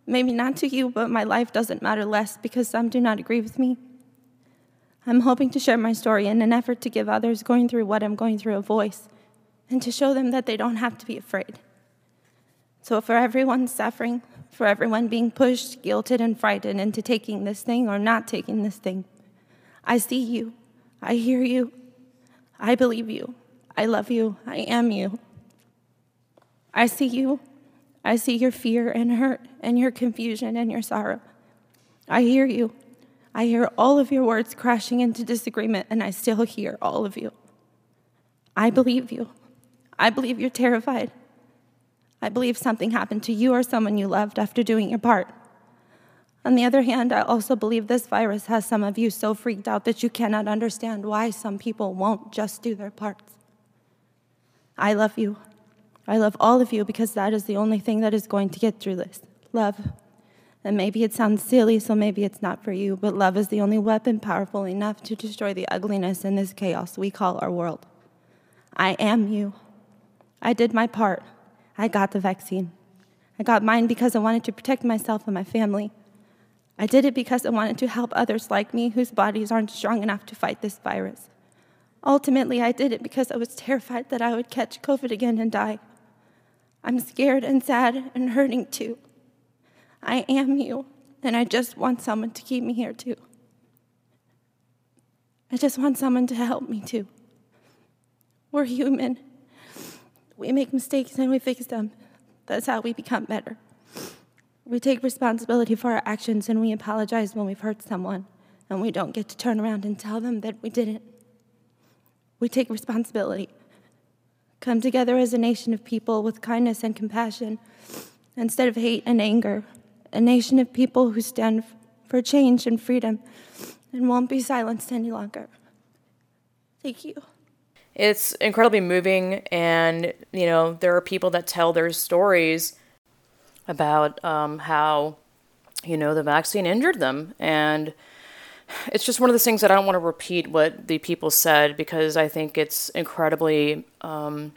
Maybe not to you, but my life doesn't matter less because some do not agree with me. I'm hoping to share my story in an effort to give others going through what I'm going through a voice and to show them that they don't have to be afraid. So, for everyone suffering, for everyone being pushed, guilted, and frightened into taking this thing or not taking this thing, I see you. I hear you. I believe you. I love you. I am you. I see you. I see your fear and hurt and your confusion and your sorrow. I hear you. I hear all of your words crashing into disagreement, and I still hear all of you. I believe you. I believe you're terrified. I believe something happened to you or someone you loved after doing your part. On the other hand, I also believe this virus has some of you so freaked out that you cannot understand why some people won't just do their parts. I love you. I love all of you because that is the only thing that is going to get through this love. And maybe it sounds silly, so maybe it's not for you, but love is the only weapon powerful enough to destroy the ugliness in this chaos we call our world. I am you. I did my part. I got the vaccine. I got mine because I wanted to protect myself and my family. I did it because I wanted to help others like me whose bodies aren't strong enough to fight this virus. Ultimately, I did it because I was terrified that I would catch COVID again and die. I'm scared and sad and hurting too. I am you, and I just want someone to keep me here too. I just want someone to help me too. We're human. We make mistakes and we fix them. That's how we become better. We take responsibility for our actions and we apologize when we've hurt someone, and we don't get to turn around and tell them that we didn't. We take responsibility. Come together as a nation of people with kindness and compassion instead of hate and anger a nation of people who stand for change and freedom and won't be silenced any longer. Thank you. It's incredibly moving, and you know, there are people that tell their stories about um, how, you know, the vaccine injured them. And it's just one of those things that I don't want to repeat what the people said because I think it's incredibly um,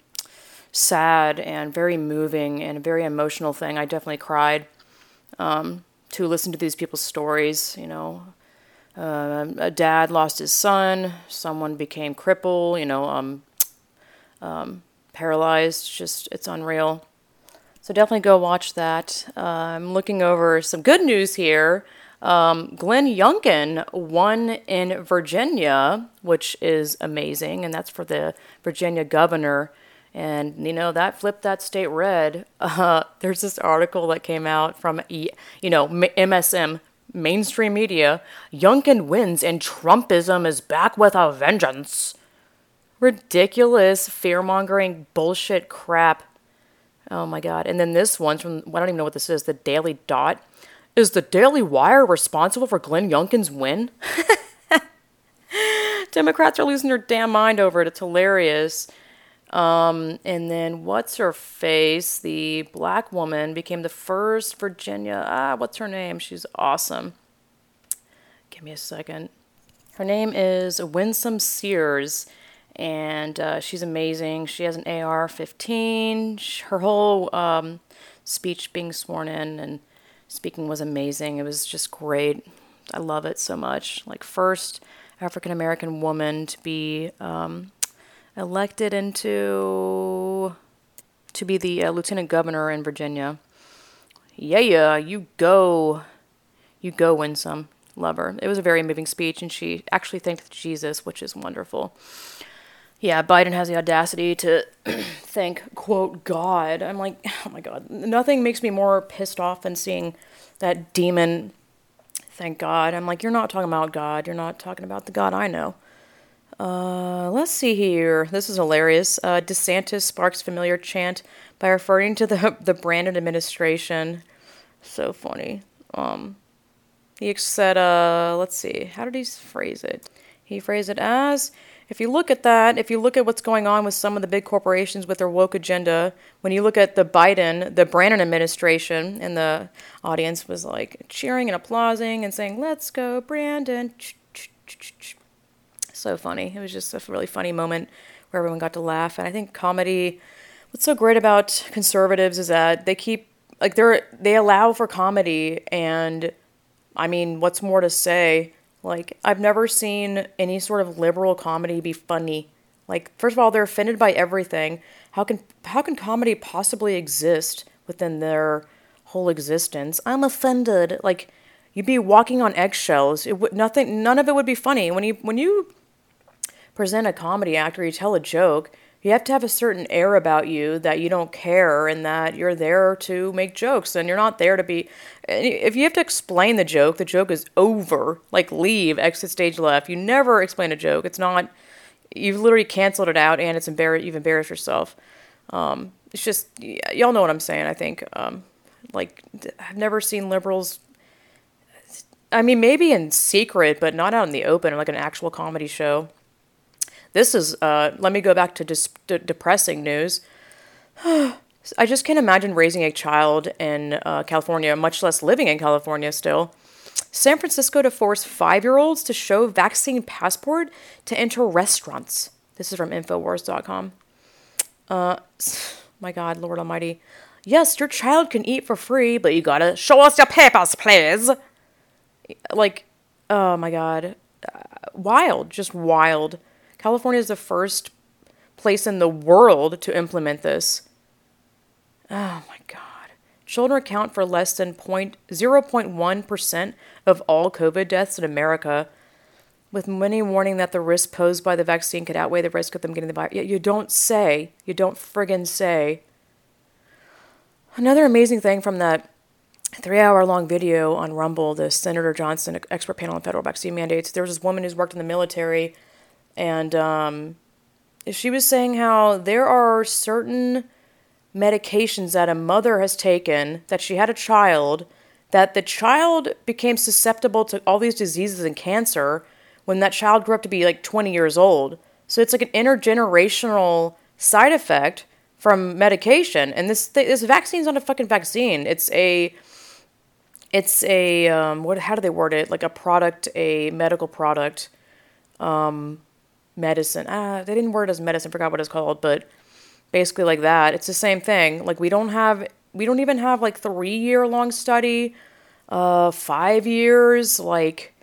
sad and very moving and a very emotional thing. I definitely cried um, to listen to these people's stories. You know, uh, a dad lost his son, someone became crippled. You know, um, um, paralyzed. Just it's unreal. So definitely go watch that. Uh, I'm looking over some good news here. Um, Glenn Youngkin won in Virginia, which is amazing, and that's for the Virginia governor and you know that flipped that state red. Uh, there's this article that came out from you know MSM mainstream media. Youngkin wins and Trumpism is back with a vengeance. Ridiculous fear mongering bullshit crap. Oh my god! And then this one's from I don't even know what this is. The Daily Dot. Is the Daily Wire responsible for Glenn Youngkin's win? Democrats are losing their damn mind over it. It's hilarious. Um, and then what's her face? The black woman became the first Virginia. Ah, what's her name? She's awesome. Give me a second. Her name is Winsome Sears, and uh, she's amazing. She has an AR 15. Her whole um, speech being sworn in and speaking was amazing. It was just great. I love it so much. Like first African American woman to be um, elected into to be the uh, lieutenant governor in Virginia. Yeah, yeah, you go, you go, Winsome. Love her. It was a very moving speech, and she actually thanked Jesus, which is wonderful. Yeah, Biden has the audacity to thank, quote, God. I'm like, oh my God. Nothing makes me more pissed off than seeing that demon thank God. I'm like, you're not talking about God. You're not talking about the God I know. Uh, let's see here. This is hilarious. Uh, DeSantis sparks familiar chant by referring to the the Brandon administration. So funny. Um, he said, uh, let's see, how did he phrase it? He phrased it as if you look at that, if you look at what's going on with some of the big corporations with their woke agenda, when you look at the Biden, the Brandon administration, and the audience was like cheering and applauding and saying, let's go, Brandon. So funny. It was just a really funny moment where everyone got to laugh. And I think comedy, what's so great about conservatives is that they keep, like, they're, they allow for comedy. And I mean, what's more to say? Like, I've never seen any sort of liberal comedy be funny. Like, first of all, they're offended by everything. How can how can comedy possibly exist within their whole existence? I'm offended. Like, you'd be walking on eggshells. It would nothing. None of it would be funny when you when you present a comedy act or you tell a joke. You have to have a certain air about you that you don't care and that you're there to make jokes and you're not there to be. If you have to explain the joke, the joke is over. Like, leave, exit stage left. You never explain a joke. It's not. You've literally canceled it out and it's. You've embarrassed yourself. Um, it's just. Y- y'all know what I'm saying, I think. Um, like, I've never seen liberals. I mean, maybe in secret, but not out in the open, like an actual comedy show. This is, uh, let me go back to dis- depressing news. I just can't imagine raising a child in uh, California, much less living in California still. San Francisco to force five year olds to show vaccine passport to enter restaurants. This is from Infowars.com. Uh, my God, Lord Almighty. Yes, your child can eat for free, but you gotta show us your papers, please. Like, oh my God. Uh, wild, just wild. California is the first place in the world to implement this. Oh my God. Children account for less than 0.1% of all COVID deaths in America, with many warning that the risk posed by the vaccine could outweigh the risk of them getting the virus. You don't say, you don't friggin' say. Another amazing thing from that three hour long video on Rumble, the Senator Johnson expert panel on federal vaccine mandates, there was this woman who's worked in the military, and um, she was saying how there are certain medications that a mother has taken that she had a child that the child became susceptible to all these diseases and cancer when that child grew up to be like 20 years old. So it's like an intergenerational side effect from medication. And this this vaccine's not a fucking vaccine. It's a it's a um, what how do they word it? Like a product, a medical product, um, medicine. Ah, they didn't word it as medicine. Forgot what it's called, but basically like that. It's the same thing. Like we don't have we don't even have like three year long study, uh, five years. Like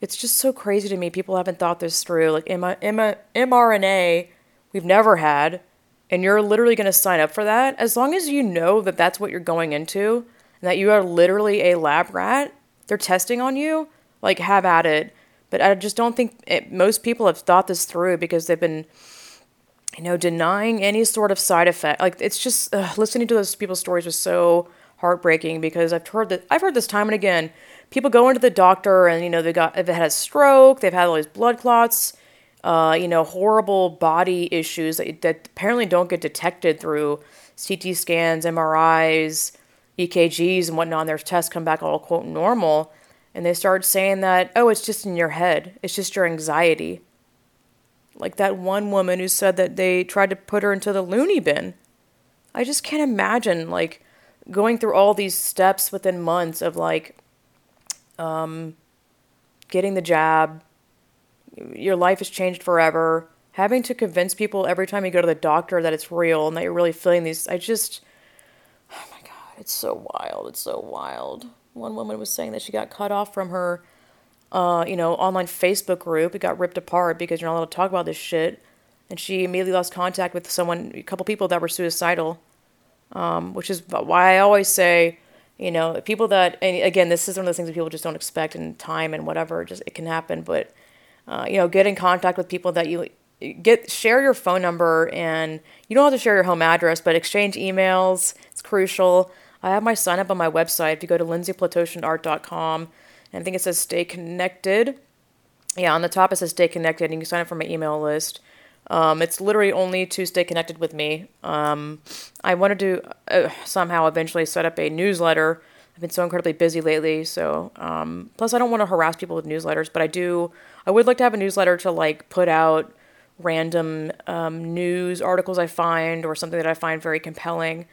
it's just so crazy to me. People haven't thought this through. Like M- M- mRNA, we've never had, and you're literally going to sign up for that as long as you know that that's what you're going into, and that you are literally a lab rat. They're testing on you. Like have at it. But I just don't think it, most people have thought this through because they've been you know, denying any sort of side effect. Like it's just uh, listening to those people's stories was so heartbreaking because I've heard that I've heard this time and again. People go into the doctor and you know they got they've had a stroke, they've had all these blood clots, uh, you know, horrible body issues that, that apparently don't get detected through CT scans, MRIs, EKGs, and whatnot. And their tests come back all quote normal, and they start saying that oh, it's just in your head, it's just your anxiety like that one woman who said that they tried to put her into the loony bin. I just can't imagine like going through all these steps within months of like um getting the jab, your life has changed forever, having to convince people every time you go to the doctor that it's real and that you're really feeling these I just oh my god, it's so wild. It's so wild. One woman was saying that she got cut off from her uh, you know, online Facebook group. It got ripped apart because you're not allowed to talk about this shit. And she immediately lost contact with someone, a couple people that were suicidal, um, which is why I always say, you know, people that, and again, this is one of those things that people just don't expect in time and whatever, just it can happen. But, uh, you know, get in contact with people that you get, share your phone number and you don't have to share your home address, but exchange emails. It's crucial. I have my sign up on my website. If you go to lindsayplatoshinart.com, and I think it says stay connected. Yeah, on the top it says stay connected, and you can sign up for my email list. Um, it's literally only to stay connected with me. Um, I wanted to uh, somehow eventually set up a newsletter. I've been so incredibly busy lately, so um, plus I don't want to harass people with newsletters, but I do. I would like to have a newsletter to like put out random um, news articles I find or something that I find very compelling.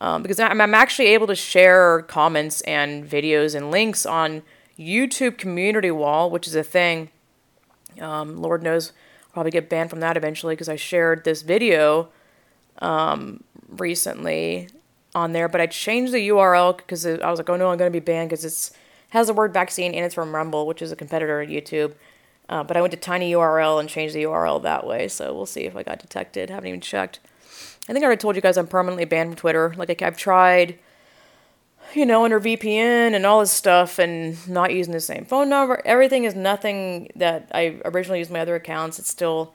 Um, because I'm, I'm actually able to share comments and videos and links on YouTube community wall, which is a thing. Um, Lord knows I'll probably get banned from that eventually because I shared this video um, recently on there, but I changed the URL because I was like, oh no, I'm going to be banned because it has the word vaccine and it's from Rumble, which is a competitor of YouTube. Uh, but I went to Tiny URL and changed the URL that way, so we'll see if I got detected. Haven't even checked. I think I already told you guys I'm permanently banned from Twitter. Like I've tried you know, under VPN and all this stuff and not using the same phone number. Everything is nothing that I originally used my other accounts. It's still,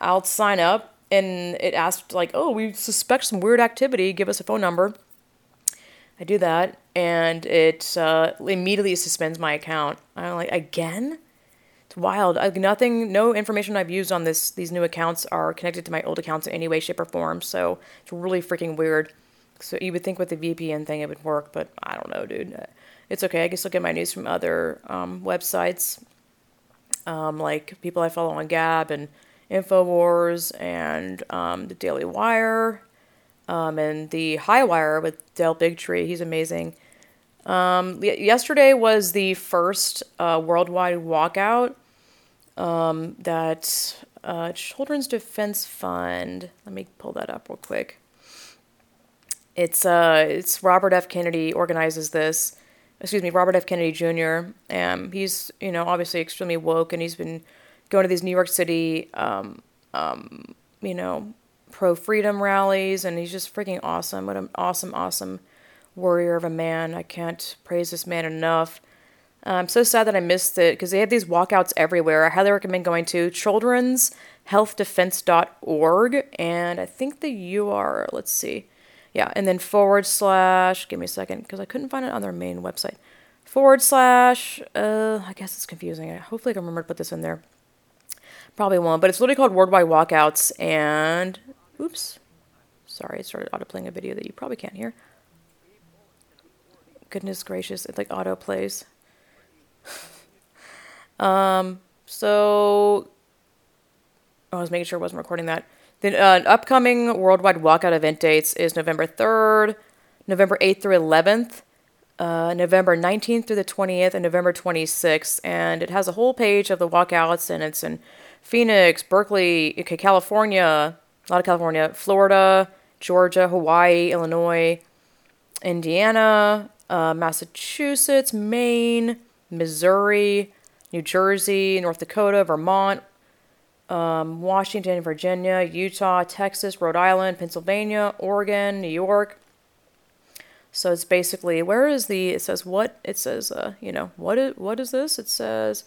I'll sign up and it asked, like, oh, we suspect some weird activity. Give us a phone number. I do that and it uh, immediately suspends my account. I'm like, again? It's wild. Like nothing, no information I've used on this, these new accounts are connected to my old accounts in any way, shape, or form. So it's really freaking weird. So you would think with the VPN thing it would work, but I don't know, dude. It's okay. I can still get my news from other um, websites, um, like people I follow on Gab and Infowars and um, the Daily Wire um, and the High Wire with Del Bigtree. He's amazing. Um, yesterday was the first uh, worldwide walkout um, that uh, Children's Defense Fund. Let me pull that up real quick. It's uh, it's Robert F. Kennedy organizes this. Excuse me, Robert F. Kennedy Jr. Um, he's you know obviously extremely woke, and he's been going to these New York City, um, um, you know, pro freedom rallies, and he's just freaking awesome. What an awesome, awesome warrior of a man. I can't praise this man enough. I'm so sad that I missed it because they have these walkouts everywhere. I highly recommend going to children'shealthdefense.org, and I think the URL, Let's see yeah, and then forward slash, give me a second, because I couldn't find it on their main website. Forward slash, uh, I guess it's confusing. Hopefully I can remember to put this in there. Probably won't, but it's literally called Worldwide Walkouts, and, oops, sorry, it started auto-playing a video that you probably can't hear. Goodness gracious, it like auto plays. um, so, I was making sure I wasn't recording that. The uh, upcoming worldwide walkout event dates is November 3rd, November 8th through 11th, uh, November 19th through the 20th, and November 26th. And it has a whole page of the walkouts, and it's in Phoenix, Berkeley, okay, California, a lot of California, Florida, Georgia, Hawaii, Illinois, Indiana, uh, Massachusetts, Maine, Missouri, New Jersey, North Dakota, Vermont, um, Washington, Virginia, Utah, Texas, Rhode Island, Pennsylvania, Oregon, New York. So it's basically where is the it says what it says uh, you know what is what is this it says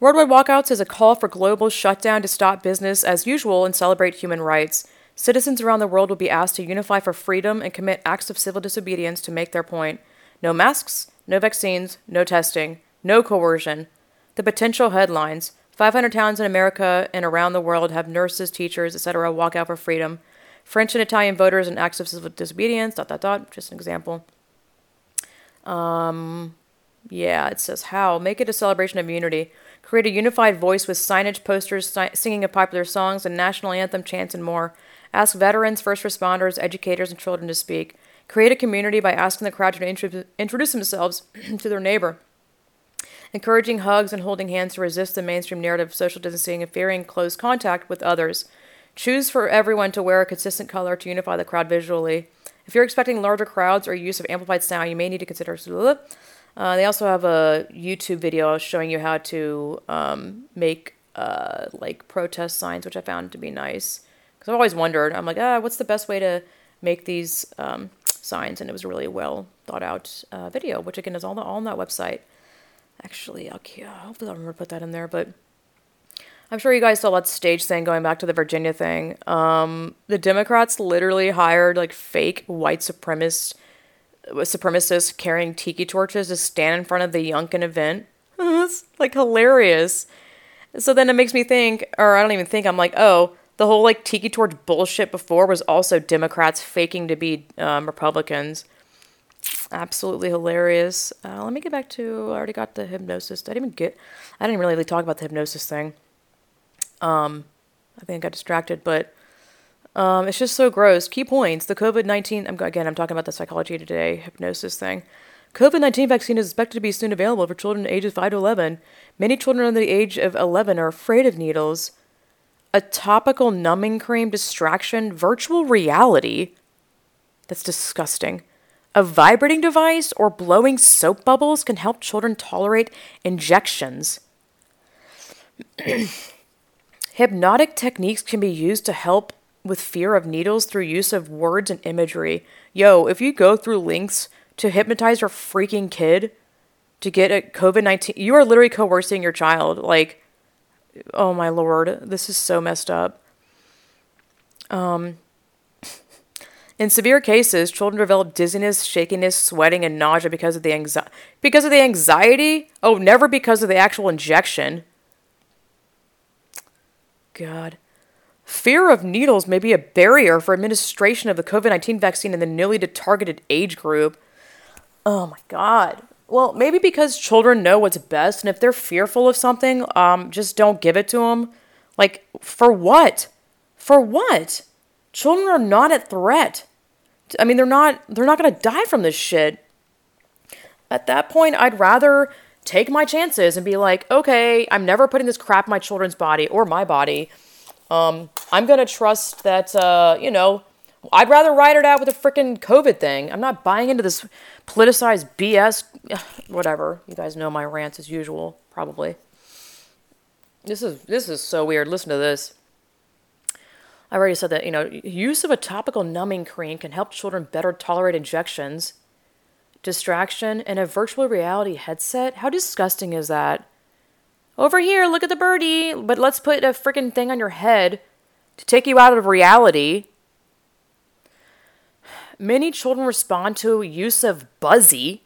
worldwide walkouts is a call for global shutdown to stop business as usual and celebrate human rights. Citizens around the world will be asked to unify for freedom and commit acts of civil disobedience to make their point. No masks, no vaccines, no testing, no coercion. The potential headlines 500 towns in America and around the world have nurses, teachers, etc. walk out for freedom. French and Italian voters in acts of civil disobedience, dot, dot, dot, just an example. Um, yeah, it says how. Make it a celebration of unity. Create a unified voice with signage, posters, si- singing of popular songs, and national anthem chants and more. Ask veterans, first responders, educators, and children to speak. Create a community by asking the crowd to intro- introduce themselves to their neighbor encouraging hugs and holding hands to resist the mainstream narrative of social distancing and fearing close contact with others. Choose for everyone to wear a consistent color to unify the crowd visually. If you're expecting larger crowds or use of amplified sound, you may need to consider Uh, they also have a YouTube video showing you how to um, make uh, like protest signs, which I found to be nice. Because I've always wondered, I'm like, ah, what's the best way to make these um, signs? And it was a really well thought out uh, video, which again is all, the, all on that website. Actually, I'll, yeah, hopefully I'll remember to put that in there. But I'm sure you guys saw that stage thing going back to the Virginia thing. Um, the Democrats literally hired like fake white supremacists, supremacists carrying tiki torches to stand in front of the Youngkin event. it's like hilarious. So then it makes me think, or I don't even think, I'm like, oh, the whole like tiki torch bullshit before was also Democrats faking to be um, Republicans. Absolutely hilarious. Uh, let me get back to. I already got the hypnosis. I didn't even get. I didn't really talk about the hypnosis thing. Um, I think I got distracted, but um, it's just so gross. Key points: the COVID nineteen. Again. I'm talking about the psychology today hypnosis thing. COVID 19 vaccine is expected to be soon available for children ages 5 to 11. Many children under the age of 11 are afraid of needles. A topical numbing cream distraction, virtual reality. That's disgusting. A vibrating device or blowing soap bubbles can help children tolerate injections. Hypnotic techniques can be used to help with fear of needles through use of words and imagery. Yo, if you go through links to hypnotize your freaking kid to get a COVID 19, you are literally coercing your child. Like, oh my lord, this is so messed up. Um, in severe cases, children develop dizziness, shakiness, sweating, and nausea because of the anxiety. Because of the anxiety? Oh, never because of the actual injection. God. Fear of needles may be a barrier for administration of the COVID 19 vaccine in the newly targeted age group. Oh my God. Well, maybe because children know what's best, and if they're fearful of something, um, just don't give it to them. Like, for what? For what? Children are not at threat. I mean, they're not. They're not gonna die from this shit. At that point, I'd rather take my chances and be like, okay, I'm never putting this crap in my children's body or my body. Um, I'm gonna trust that. Uh, you know, I'd rather ride it out with a freaking COVID thing. I'm not buying into this politicized BS. Whatever. You guys know my rants as usual, probably. This is this is so weird. Listen to this. I already said that, you know, use of a topical numbing cream can help children better tolerate injections. Distraction and a virtual reality headset? How disgusting is that? Over here, look at the birdie, but let's put a freaking thing on your head to take you out of reality. Many children respond to use of Buzzy,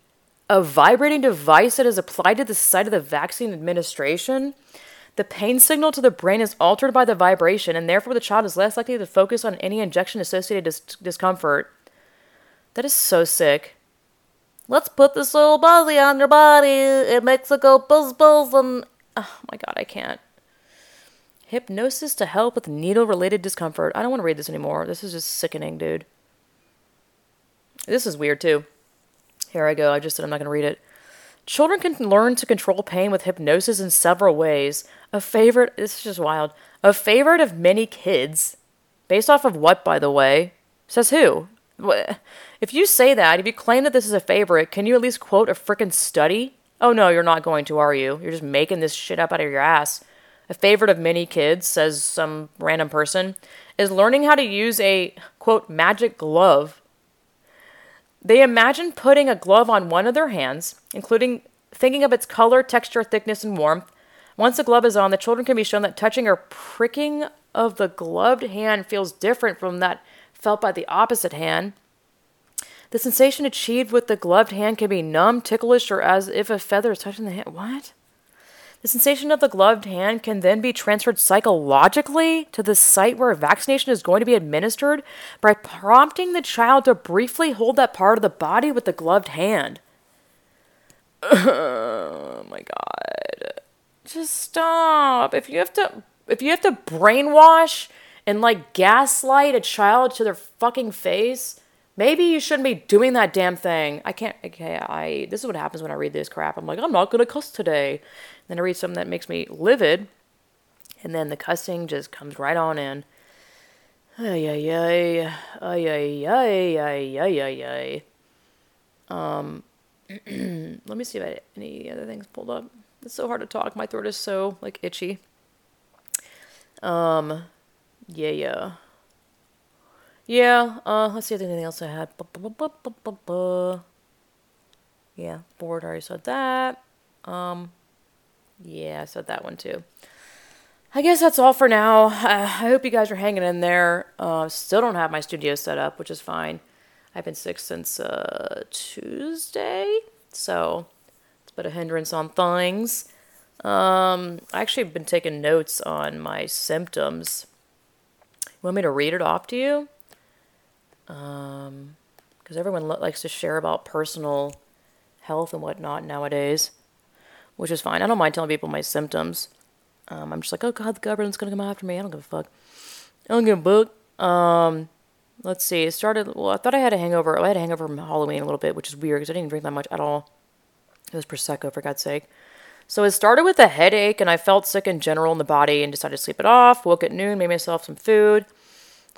a vibrating device that is applied to the site of the vaccine administration. The pain signal to the brain is altered by the vibration, and therefore the child is less likely to focus on any injection associated dis- discomfort. That is so sick. Let's put this little buzzy on your body. It makes it go buzz buzz, and oh my god, I can't. Hypnosis to help with needle related discomfort. I don't want to read this anymore. This is just sickening, dude. This is weird too. Here I go. I just said I'm not going to read it. Children can learn to control pain with hypnosis in several ways. A favorite, this is just wild. A favorite of many kids. Based off of what, by the way? Says who? If you say that, if you claim that this is a favorite, can you at least quote a frickin' study? Oh no, you're not going to, are you? You're just making this shit up out of your ass. A favorite of many kids, says some random person, is learning how to use a, quote, magic glove they imagine putting a glove on one of their hands, including thinking of its color, texture, thickness, and warmth. Once the glove is on, the children can be shown that touching or pricking of the gloved hand feels different from that felt by the opposite hand. The sensation achieved with the gloved hand can be numb, ticklish, or as if a feather is touching the hand. What? The sensation of the gloved hand can then be transferred psychologically to the site where a vaccination is going to be administered by prompting the child to briefly hold that part of the body with the gloved hand. Oh my god. Just stop. If you have to if you have to brainwash and like gaslight a child to their fucking face, maybe you shouldn't be doing that damn thing. I can't okay, I this is what happens when I read this crap. I'm like, I'm not gonna cuss today. Then I read something that makes me livid, and then the cussing just comes right on in. Ay ay ay ay ay ay ay ay. Um, Let me see if I had any other things pulled up. It's so hard to talk. My throat is so like itchy. Um, yeah, yeah, yeah. Uh, let's see if there's anything else I had. Yeah, bored. I already said that. Um, yeah, I said that one too. I guess that's all for now. Uh, I hope you guys are hanging in there. Uh, still don't have my studio set up, which is fine. I've been sick since uh, Tuesday, so it's been a hindrance on things. Um, I actually have been taking notes on my symptoms. You want me to read it off to you? Um, because everyone lo- likes to share about personal health and whatnot nowadays, which is fine. I don't mind telling people my symptoms. Um, I'm just like, oh god, the government's gonna come after me. I don't give a fuck. I don't give a book. Um, let's see. It started. Well, I thought I had a hangover. I had a hangover from Halloween a little bit, which is weird because I didn't drink that much at all. It was prosecco, for God's sake. So it started with a headache, and I felt sick in general in the body, and decided to sleep it off. Woke at noon, made myself some food.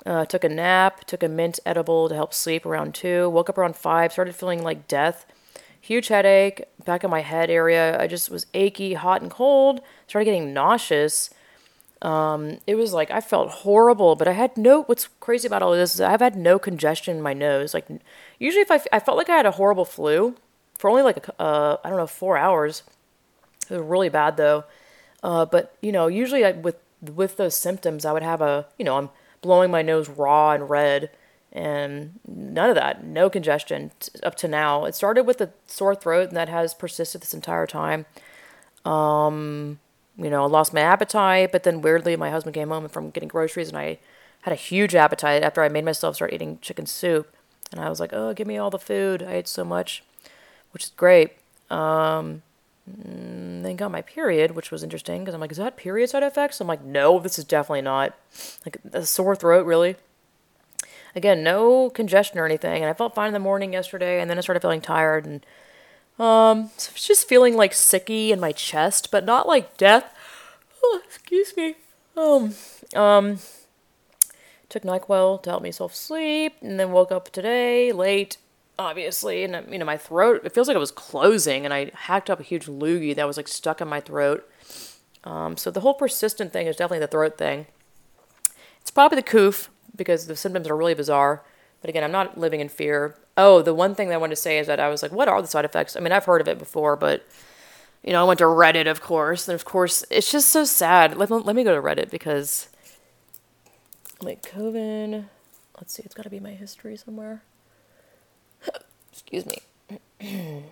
Uh, took a nap. Took a mint edible to help sleep around two. Woke up around five. Started feeling like death. Huge headache, back of my head area. I just was achy, hot and cold. Started getting nauseous. Um, it was like I felt horrible, but I had no. What's crazy about all of this is I've had no congestion in my nose. Like usually, if I, I felt like I had a horrible flu for only like a, uh, I don't know four hours. It was really bad though. Uh, but you know, usually I, with with those symptoms, I would have a you know I'm blowing my nose raw and red and none of that. No congestion up to now. It started with a sore throat and that has persisted this entire time. Um you know i lost my appetite but then weirdly my husband came home from getting groceries and i had a huge appetite after i made myself start eating chicken soup. And i was like oh give me all the food. I ate so much which is great. Um mm, then got my period which was interesting because i'm like is that period side effects? I'm like no this is definitely not. Like a sore throat really again, no congestion or anything. And I felt fine in the morning yesterday, and then I started feeling tired and um, just feeling like sicky in my chest, but not like death. Oh, excuse me. Um, um, took Nyquil to help myself sleep, and then woke up today late, obviously, and you know my throat. It feels like it was closing, and I hacked up a huge loogie that was like stuck in my throat. Um, so the whole persistent thing is definitely the throat thing. It's probably the coof because the symptoms are really bizarre. But again, I'm not living in fear. Oh, the one thing that I wanted to say is that I was like, what are the side effects? I mean, I've heard of it before, but you know, I went to Reddit, of course, and of course, it's just so sad. Let, let me go to Reddit because, like, COVID. Let's see, it's got to be my history somewhere. Excuse me.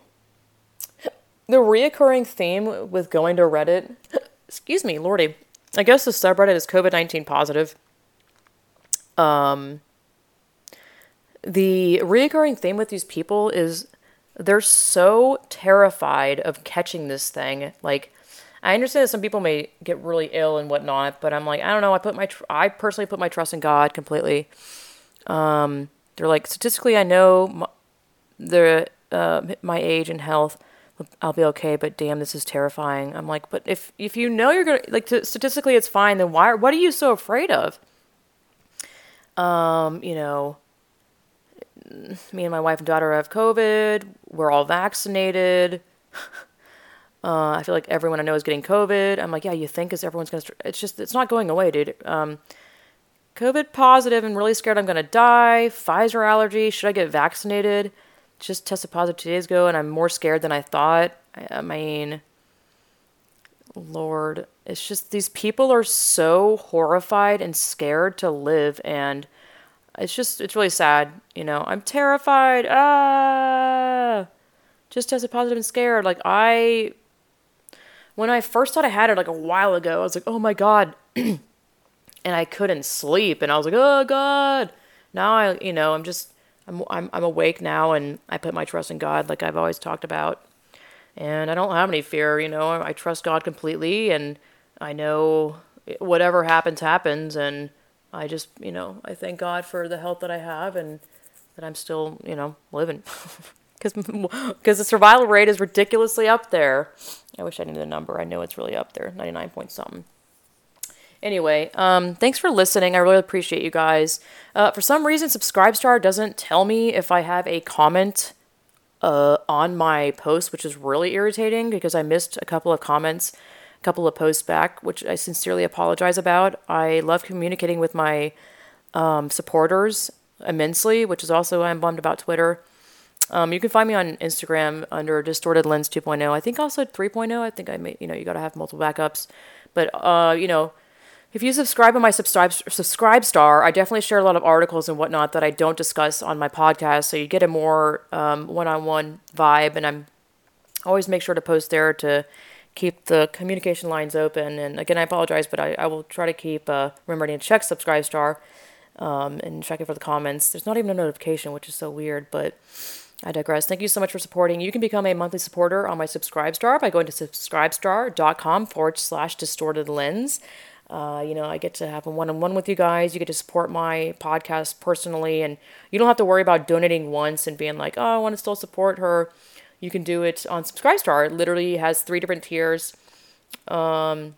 the reoccurring theme with going to Reddit. excuse me, Lordy. I guess the subreddit is COVID 19 positive um, the recurring theme with these people is they're so terrified of catching this thing. Like, I understand that some people may get really ill and whatnot, but I'm like, I don't know. I put my, tr- I personally put my trust in God completely. Um, they're like, statistically, I know my, the uh, my age and health, I'll be okay. But damn, this is terrifying. I'm like, but if if you know you're gonna like statistically, it's fine. Then why? What are you so afraid of? Um, you know, me and my wife and daughter have COVID. We're all vaccinated. uh, I feel like everyone I know is getting COVID. I'm like, yeah, you think is everyone's gonna? It's just it's not going away, dude. Um, COVID positive and really scared I'm gonna die. Pfizer allergy. Should I get vaccinated? Just tested positive two days ago, and I'm more scared than I thought. I, I mean, Lord, it's just these people are so horrified and scared to live, and it's just it's really sad. You know, I'm terrified. Ah, just tested positive and scared. Like I, when I first thought I had it like a while ago, I was like, oh my god, and I couldn't sleep, and I was like, oh god. Now I, you know, I'm just I'm I'm I'm awake now, and I put my trust in God, like I've always talked about and I don't have any fear. You know, I trust God completely, and I know whatever happens, happens, and I just, you know, I thank God for the health that I have and that I'm still, you know, living. Because the survival rate is ridiculously up there. I wish I knew the number. I know it's really up there, 99 point something. Anyway, um, thanks for listening. I really appreciate you guys. Uh, for some reason, Subscribestar doesn't tell me if I have a comment uh, on my post, which is really irritating because I missed a couple of comments, a couple of posts back, which I sincerely apologize about. I love communicating with my um, supporters immensely, which is also why I'm bummed about Twitter. Um, you can find me on Instagram under Distorted Lens 2.0. I think also 3.0. I think I may, you know, you got to have multiple backups. But, uh, you know, if you subscribe on my subscribe subscribe star, I definitely share a lot of articles and whatnot that I don't discuss on my podcast. So you get a more um, one-on-one vibe, and I'm always make sure to post there to keep the communication lines open. And again, I apologize, but I, I will try to keep uh, remembering to check subscribe star um, and checking for the comments. There's not even a notification, which is so weird, but I digress. Thank you so much for supporting. You can become a monthly supporter on my Subscribestar by going to subscribestar.com forward slash distorted lens. Uh, you know, I get to have a one on one with you guys. You get to support my podcast personally, and you don't have to worry about donating once and being like, oh, I want to still support her. You can do it on Subscribestar. It literally has three different tiers. Um,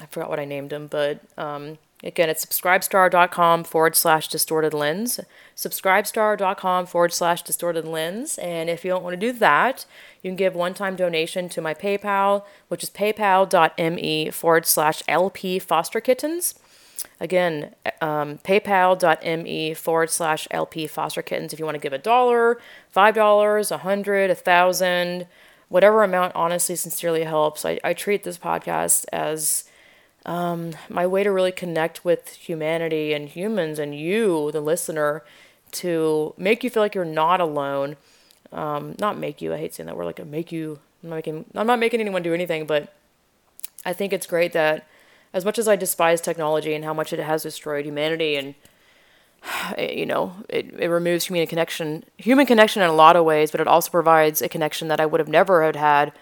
I forgot what I named them, but um, Again, it's subscribestar.com forward slash distorted lens. Subscribestar.com forward slash distorted lens. And if you don't want to do that, you can give one time donation to my PayPal, which is paypal.me forward slash LP foster kittens. Again, um, paypal.me forward slash LP foster kittens. If you want to give a dollar, five dollars, a hundred, a thousand, whatever amount honestly, sincerely helps. I, I treat this podcast as um, my way to really connect with humanity and humans and you, the listener, to make you feel like you're not alone. Um, not make you. I hate saying that word. Like a make you. I'm not making. I'm not making anyone do anything, but I think it's great that, as much as I despise technology and how much it has destroyed humanity and you know, it, it removes human connection, human connection in a lot of ways, but it also provides a connection that I would have never had had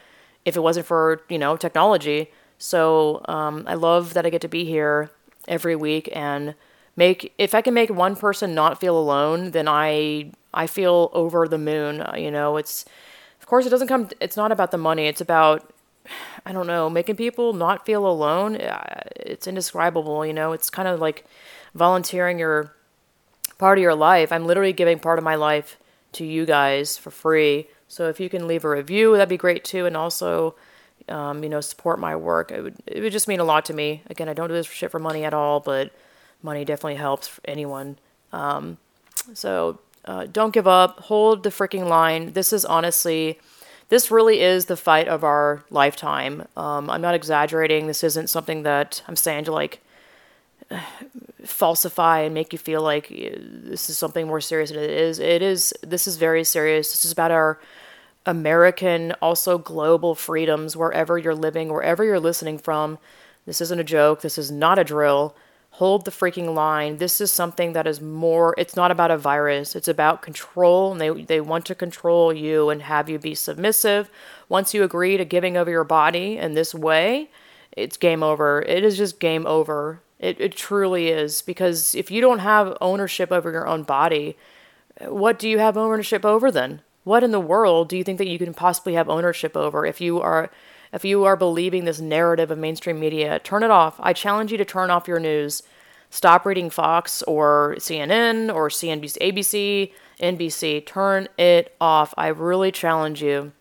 if it wasn't for, you know, technology. So um, I love that I get to be here every week and make if I can make one person not feel alone, then I I feel over the moon. Uh, you know, it's of course it doesn't come. It's not about the money. It's about I don't know making people not feel alone. Uh, it's indescribable. You know, it's kind of like volunteering your part of your life. I'm literally giving part of my life to you guys for free. So if you can leave a review, that'd be great too. And also um, you know, support my work. It would it would just mean a lot to me. Again, I don't do this shit for money at all, but money definitely helps anyone. Um, so uh, don't give up. Hold the freaking line. This is honestly, this really is the fight of our lifetime. Um, I'm not exaggerating. This isn't something that I'm saying to like falsify and make you feel like uh, this is something more serious than it is. It is. This is very serious. This is about our American, also global freedoms wherever you're living, wherever you're listening from. This isn't a joke. This is not a drill. Hold the freaking line. This is something that is more, it's not about a virus. It's about control. And they, they want to control you and have you be submissive. Once you agree to giving over your body in this way, it's game over. It is just game over. It, it truly is. Because if you don't have ownership over your own body, what do you have ownership over then? What in the world do you think that you can possibly have ownership over if you are if you are believing this narrative of mainstream media? Turn it off. I challenge you to turn off your news. Stop reading fox or cnn or cnbc abc nbc turn it off. I really challenge you.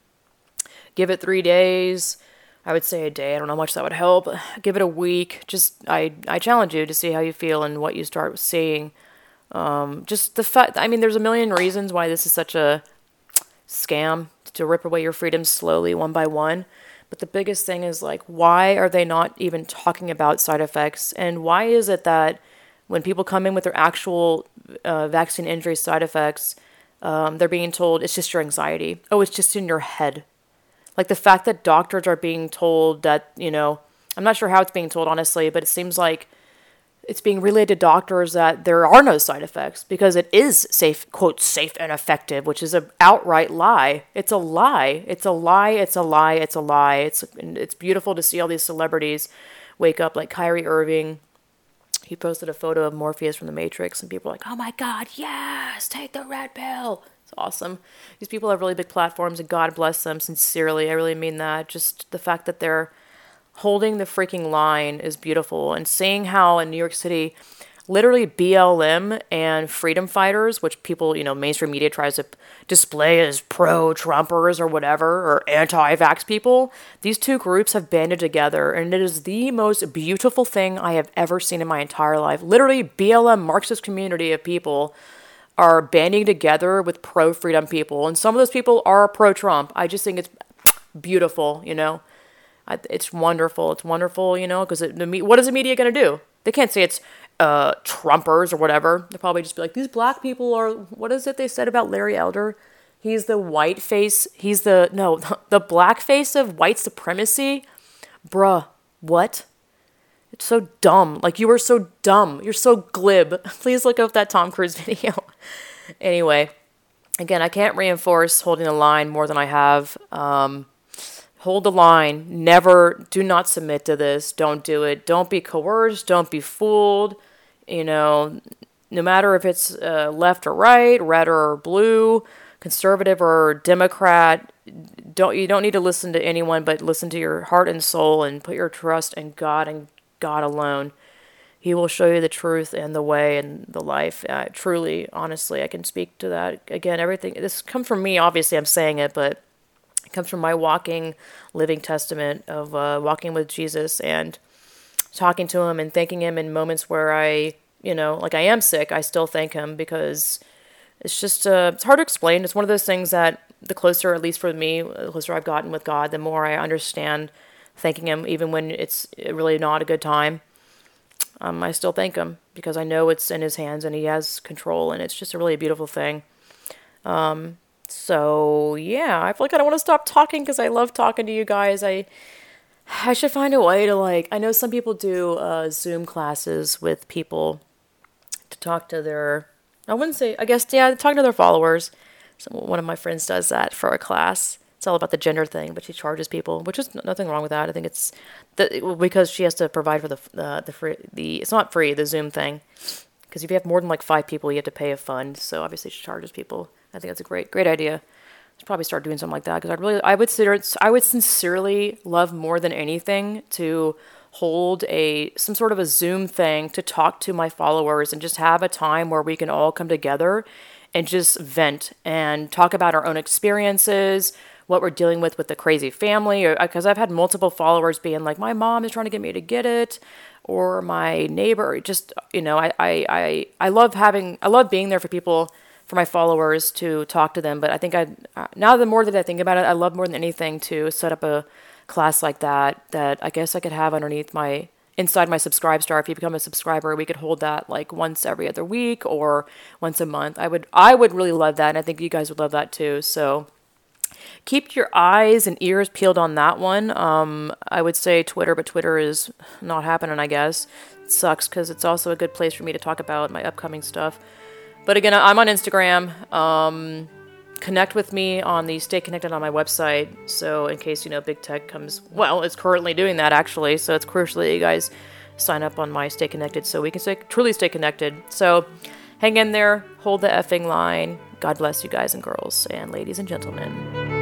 Give it three days. I would say a day. I don't know how much that would help. Give it a week. Just i i challenge you to see how you feel and what you start seeing. Um, just the fact i mean there's a million reasons why this is such a scam to rip away your freedoms slowly, one by one. But the biggest thing is like, why are they not even talking about side effects? And why is it that when people come in with their actual uh, vaccine injury side effects, um, they're being told it's just your anxiety. Oh, it's just in your head. Like the fact that doctors are being told that, you know, I'm not sure how it's being told, honestly, but it seems like it's being relayed to doctors that there are no side effects because it is safe, quote, safe and effective, which is an outright lie. It's a lie. It's a lie. It's a lie. It's a lie. It's it's beautiful to see all these celebrities wake up like Kyrie Irving. He posted a photo of Morpheus from The Matrix, and people are like, "Oh my God, yes, take the red pill." It's awesome. These people have really big platforms, and God bless them. Sincerely, I really mean that. Just the fact that they're holding the freaking line is beautiful and seeing how in New York City literally BLM and freedom fighters, which people, you know, mainstream media tries to display as pro Trumpers or whatever, or anti vax people, these two groups have banded together, and it is the most beautiful thing I have ever seen in my entire life. Literally, BLM, Marxist community of people, are banding together with pro freedom people, and some of those people are pro Trump. I just think it's beautiful, you know. It's wonderful. It's wonderful, you know, because what is the media going to do? They can't say it's uh, Trumpers or whatever. They'll probably just be like, these black people are, what is it they said about Larry Elder? He's the white face, he's the, no, the black face of white supremacy. Bruh, what? It's so dumb. Like, you are so dumb. You're so glib. Please look up that Tom Cruise video. anyway, again, I can't reinforce holding the line more than I have. Um, hold the line. Never, do not submit to this. Don't do it. Don't be coerced. Don't be fooled. You know, no matter if it's uh, left or right, red or blue, conservative or Democrat, don't you don't need to listen to anyone, but listen to your heart and soul and put your trust in God and God alone. He will show you the truth and the way and the life. Uh, truly, honestly, I can speak to that. Again, everything this comes from me. Obviously, I'm saying it, but it comes from my walking, living testament of uh, walking with Jesus and talking to him and thanking him in moments where I you know, like I am sick, I still thank him because it's just uh, it's hard to explain. It's one of those things that the closer, at least for me, the closer I've gotten with God, the more I understand thanking Him, even when it's really not a good time. Um, I still thank Him because I know it's in His hands and He has control, and it's just a really beautiful thing. Um, so yeah, I feel like I don't want to stop talking because I love talking to you guys. I I should find a way to like. I know some people do uh, Zoom classes with people to talk to their I wouldn't say I guess yeah, talking to their followers. So one of my friends does that for a class. It's all about the gender thing, but she charges people, which is nothing wrong with that. I think it's the, because she has to provide for the uh, the free the it's not free the Zoom thing because if you have more than like five people, you have to pay a fund. So obviously she charges people. I think that's a great great idea. I should probably start doing something like that because I'd really I would consider I would sincerely love more than anything to hold a some sort of a Zoom thing to talk to my followers and just have a time where we can all come together and just vent and talk about our own experiences, what we're dealing with with the crazy family because uh, I've had multiple followers being like my mom is trying to get me to get it or my neighbor just you know I I I, I love having I love being there for people for my followers to talk to them but I think I now the more that I think about it I love more than anything to set up a class like that that I guess I could have underneath my inside my subscribe star. If you become a subscriber we could hold that like once every other week or once a month. I would i would really love that and i think you guys would love that too. So keep your eyes and ears peeled on that one. Um, i would say twitter but twitter is not happening i guess. Sucks because it's also a good place for me to talk about my upcoming stuff but again i'm on instagram um, connect with me on the Stay Connected on my website. So, in case you know big tech comes, well, it's currently doing that actually. So, it's crucial that you guys sign up on my Stay Connected so we can stay, truly stay connected. So, hang in there, hold the effing line. God bless you guys and girls and ladies and gentlemen.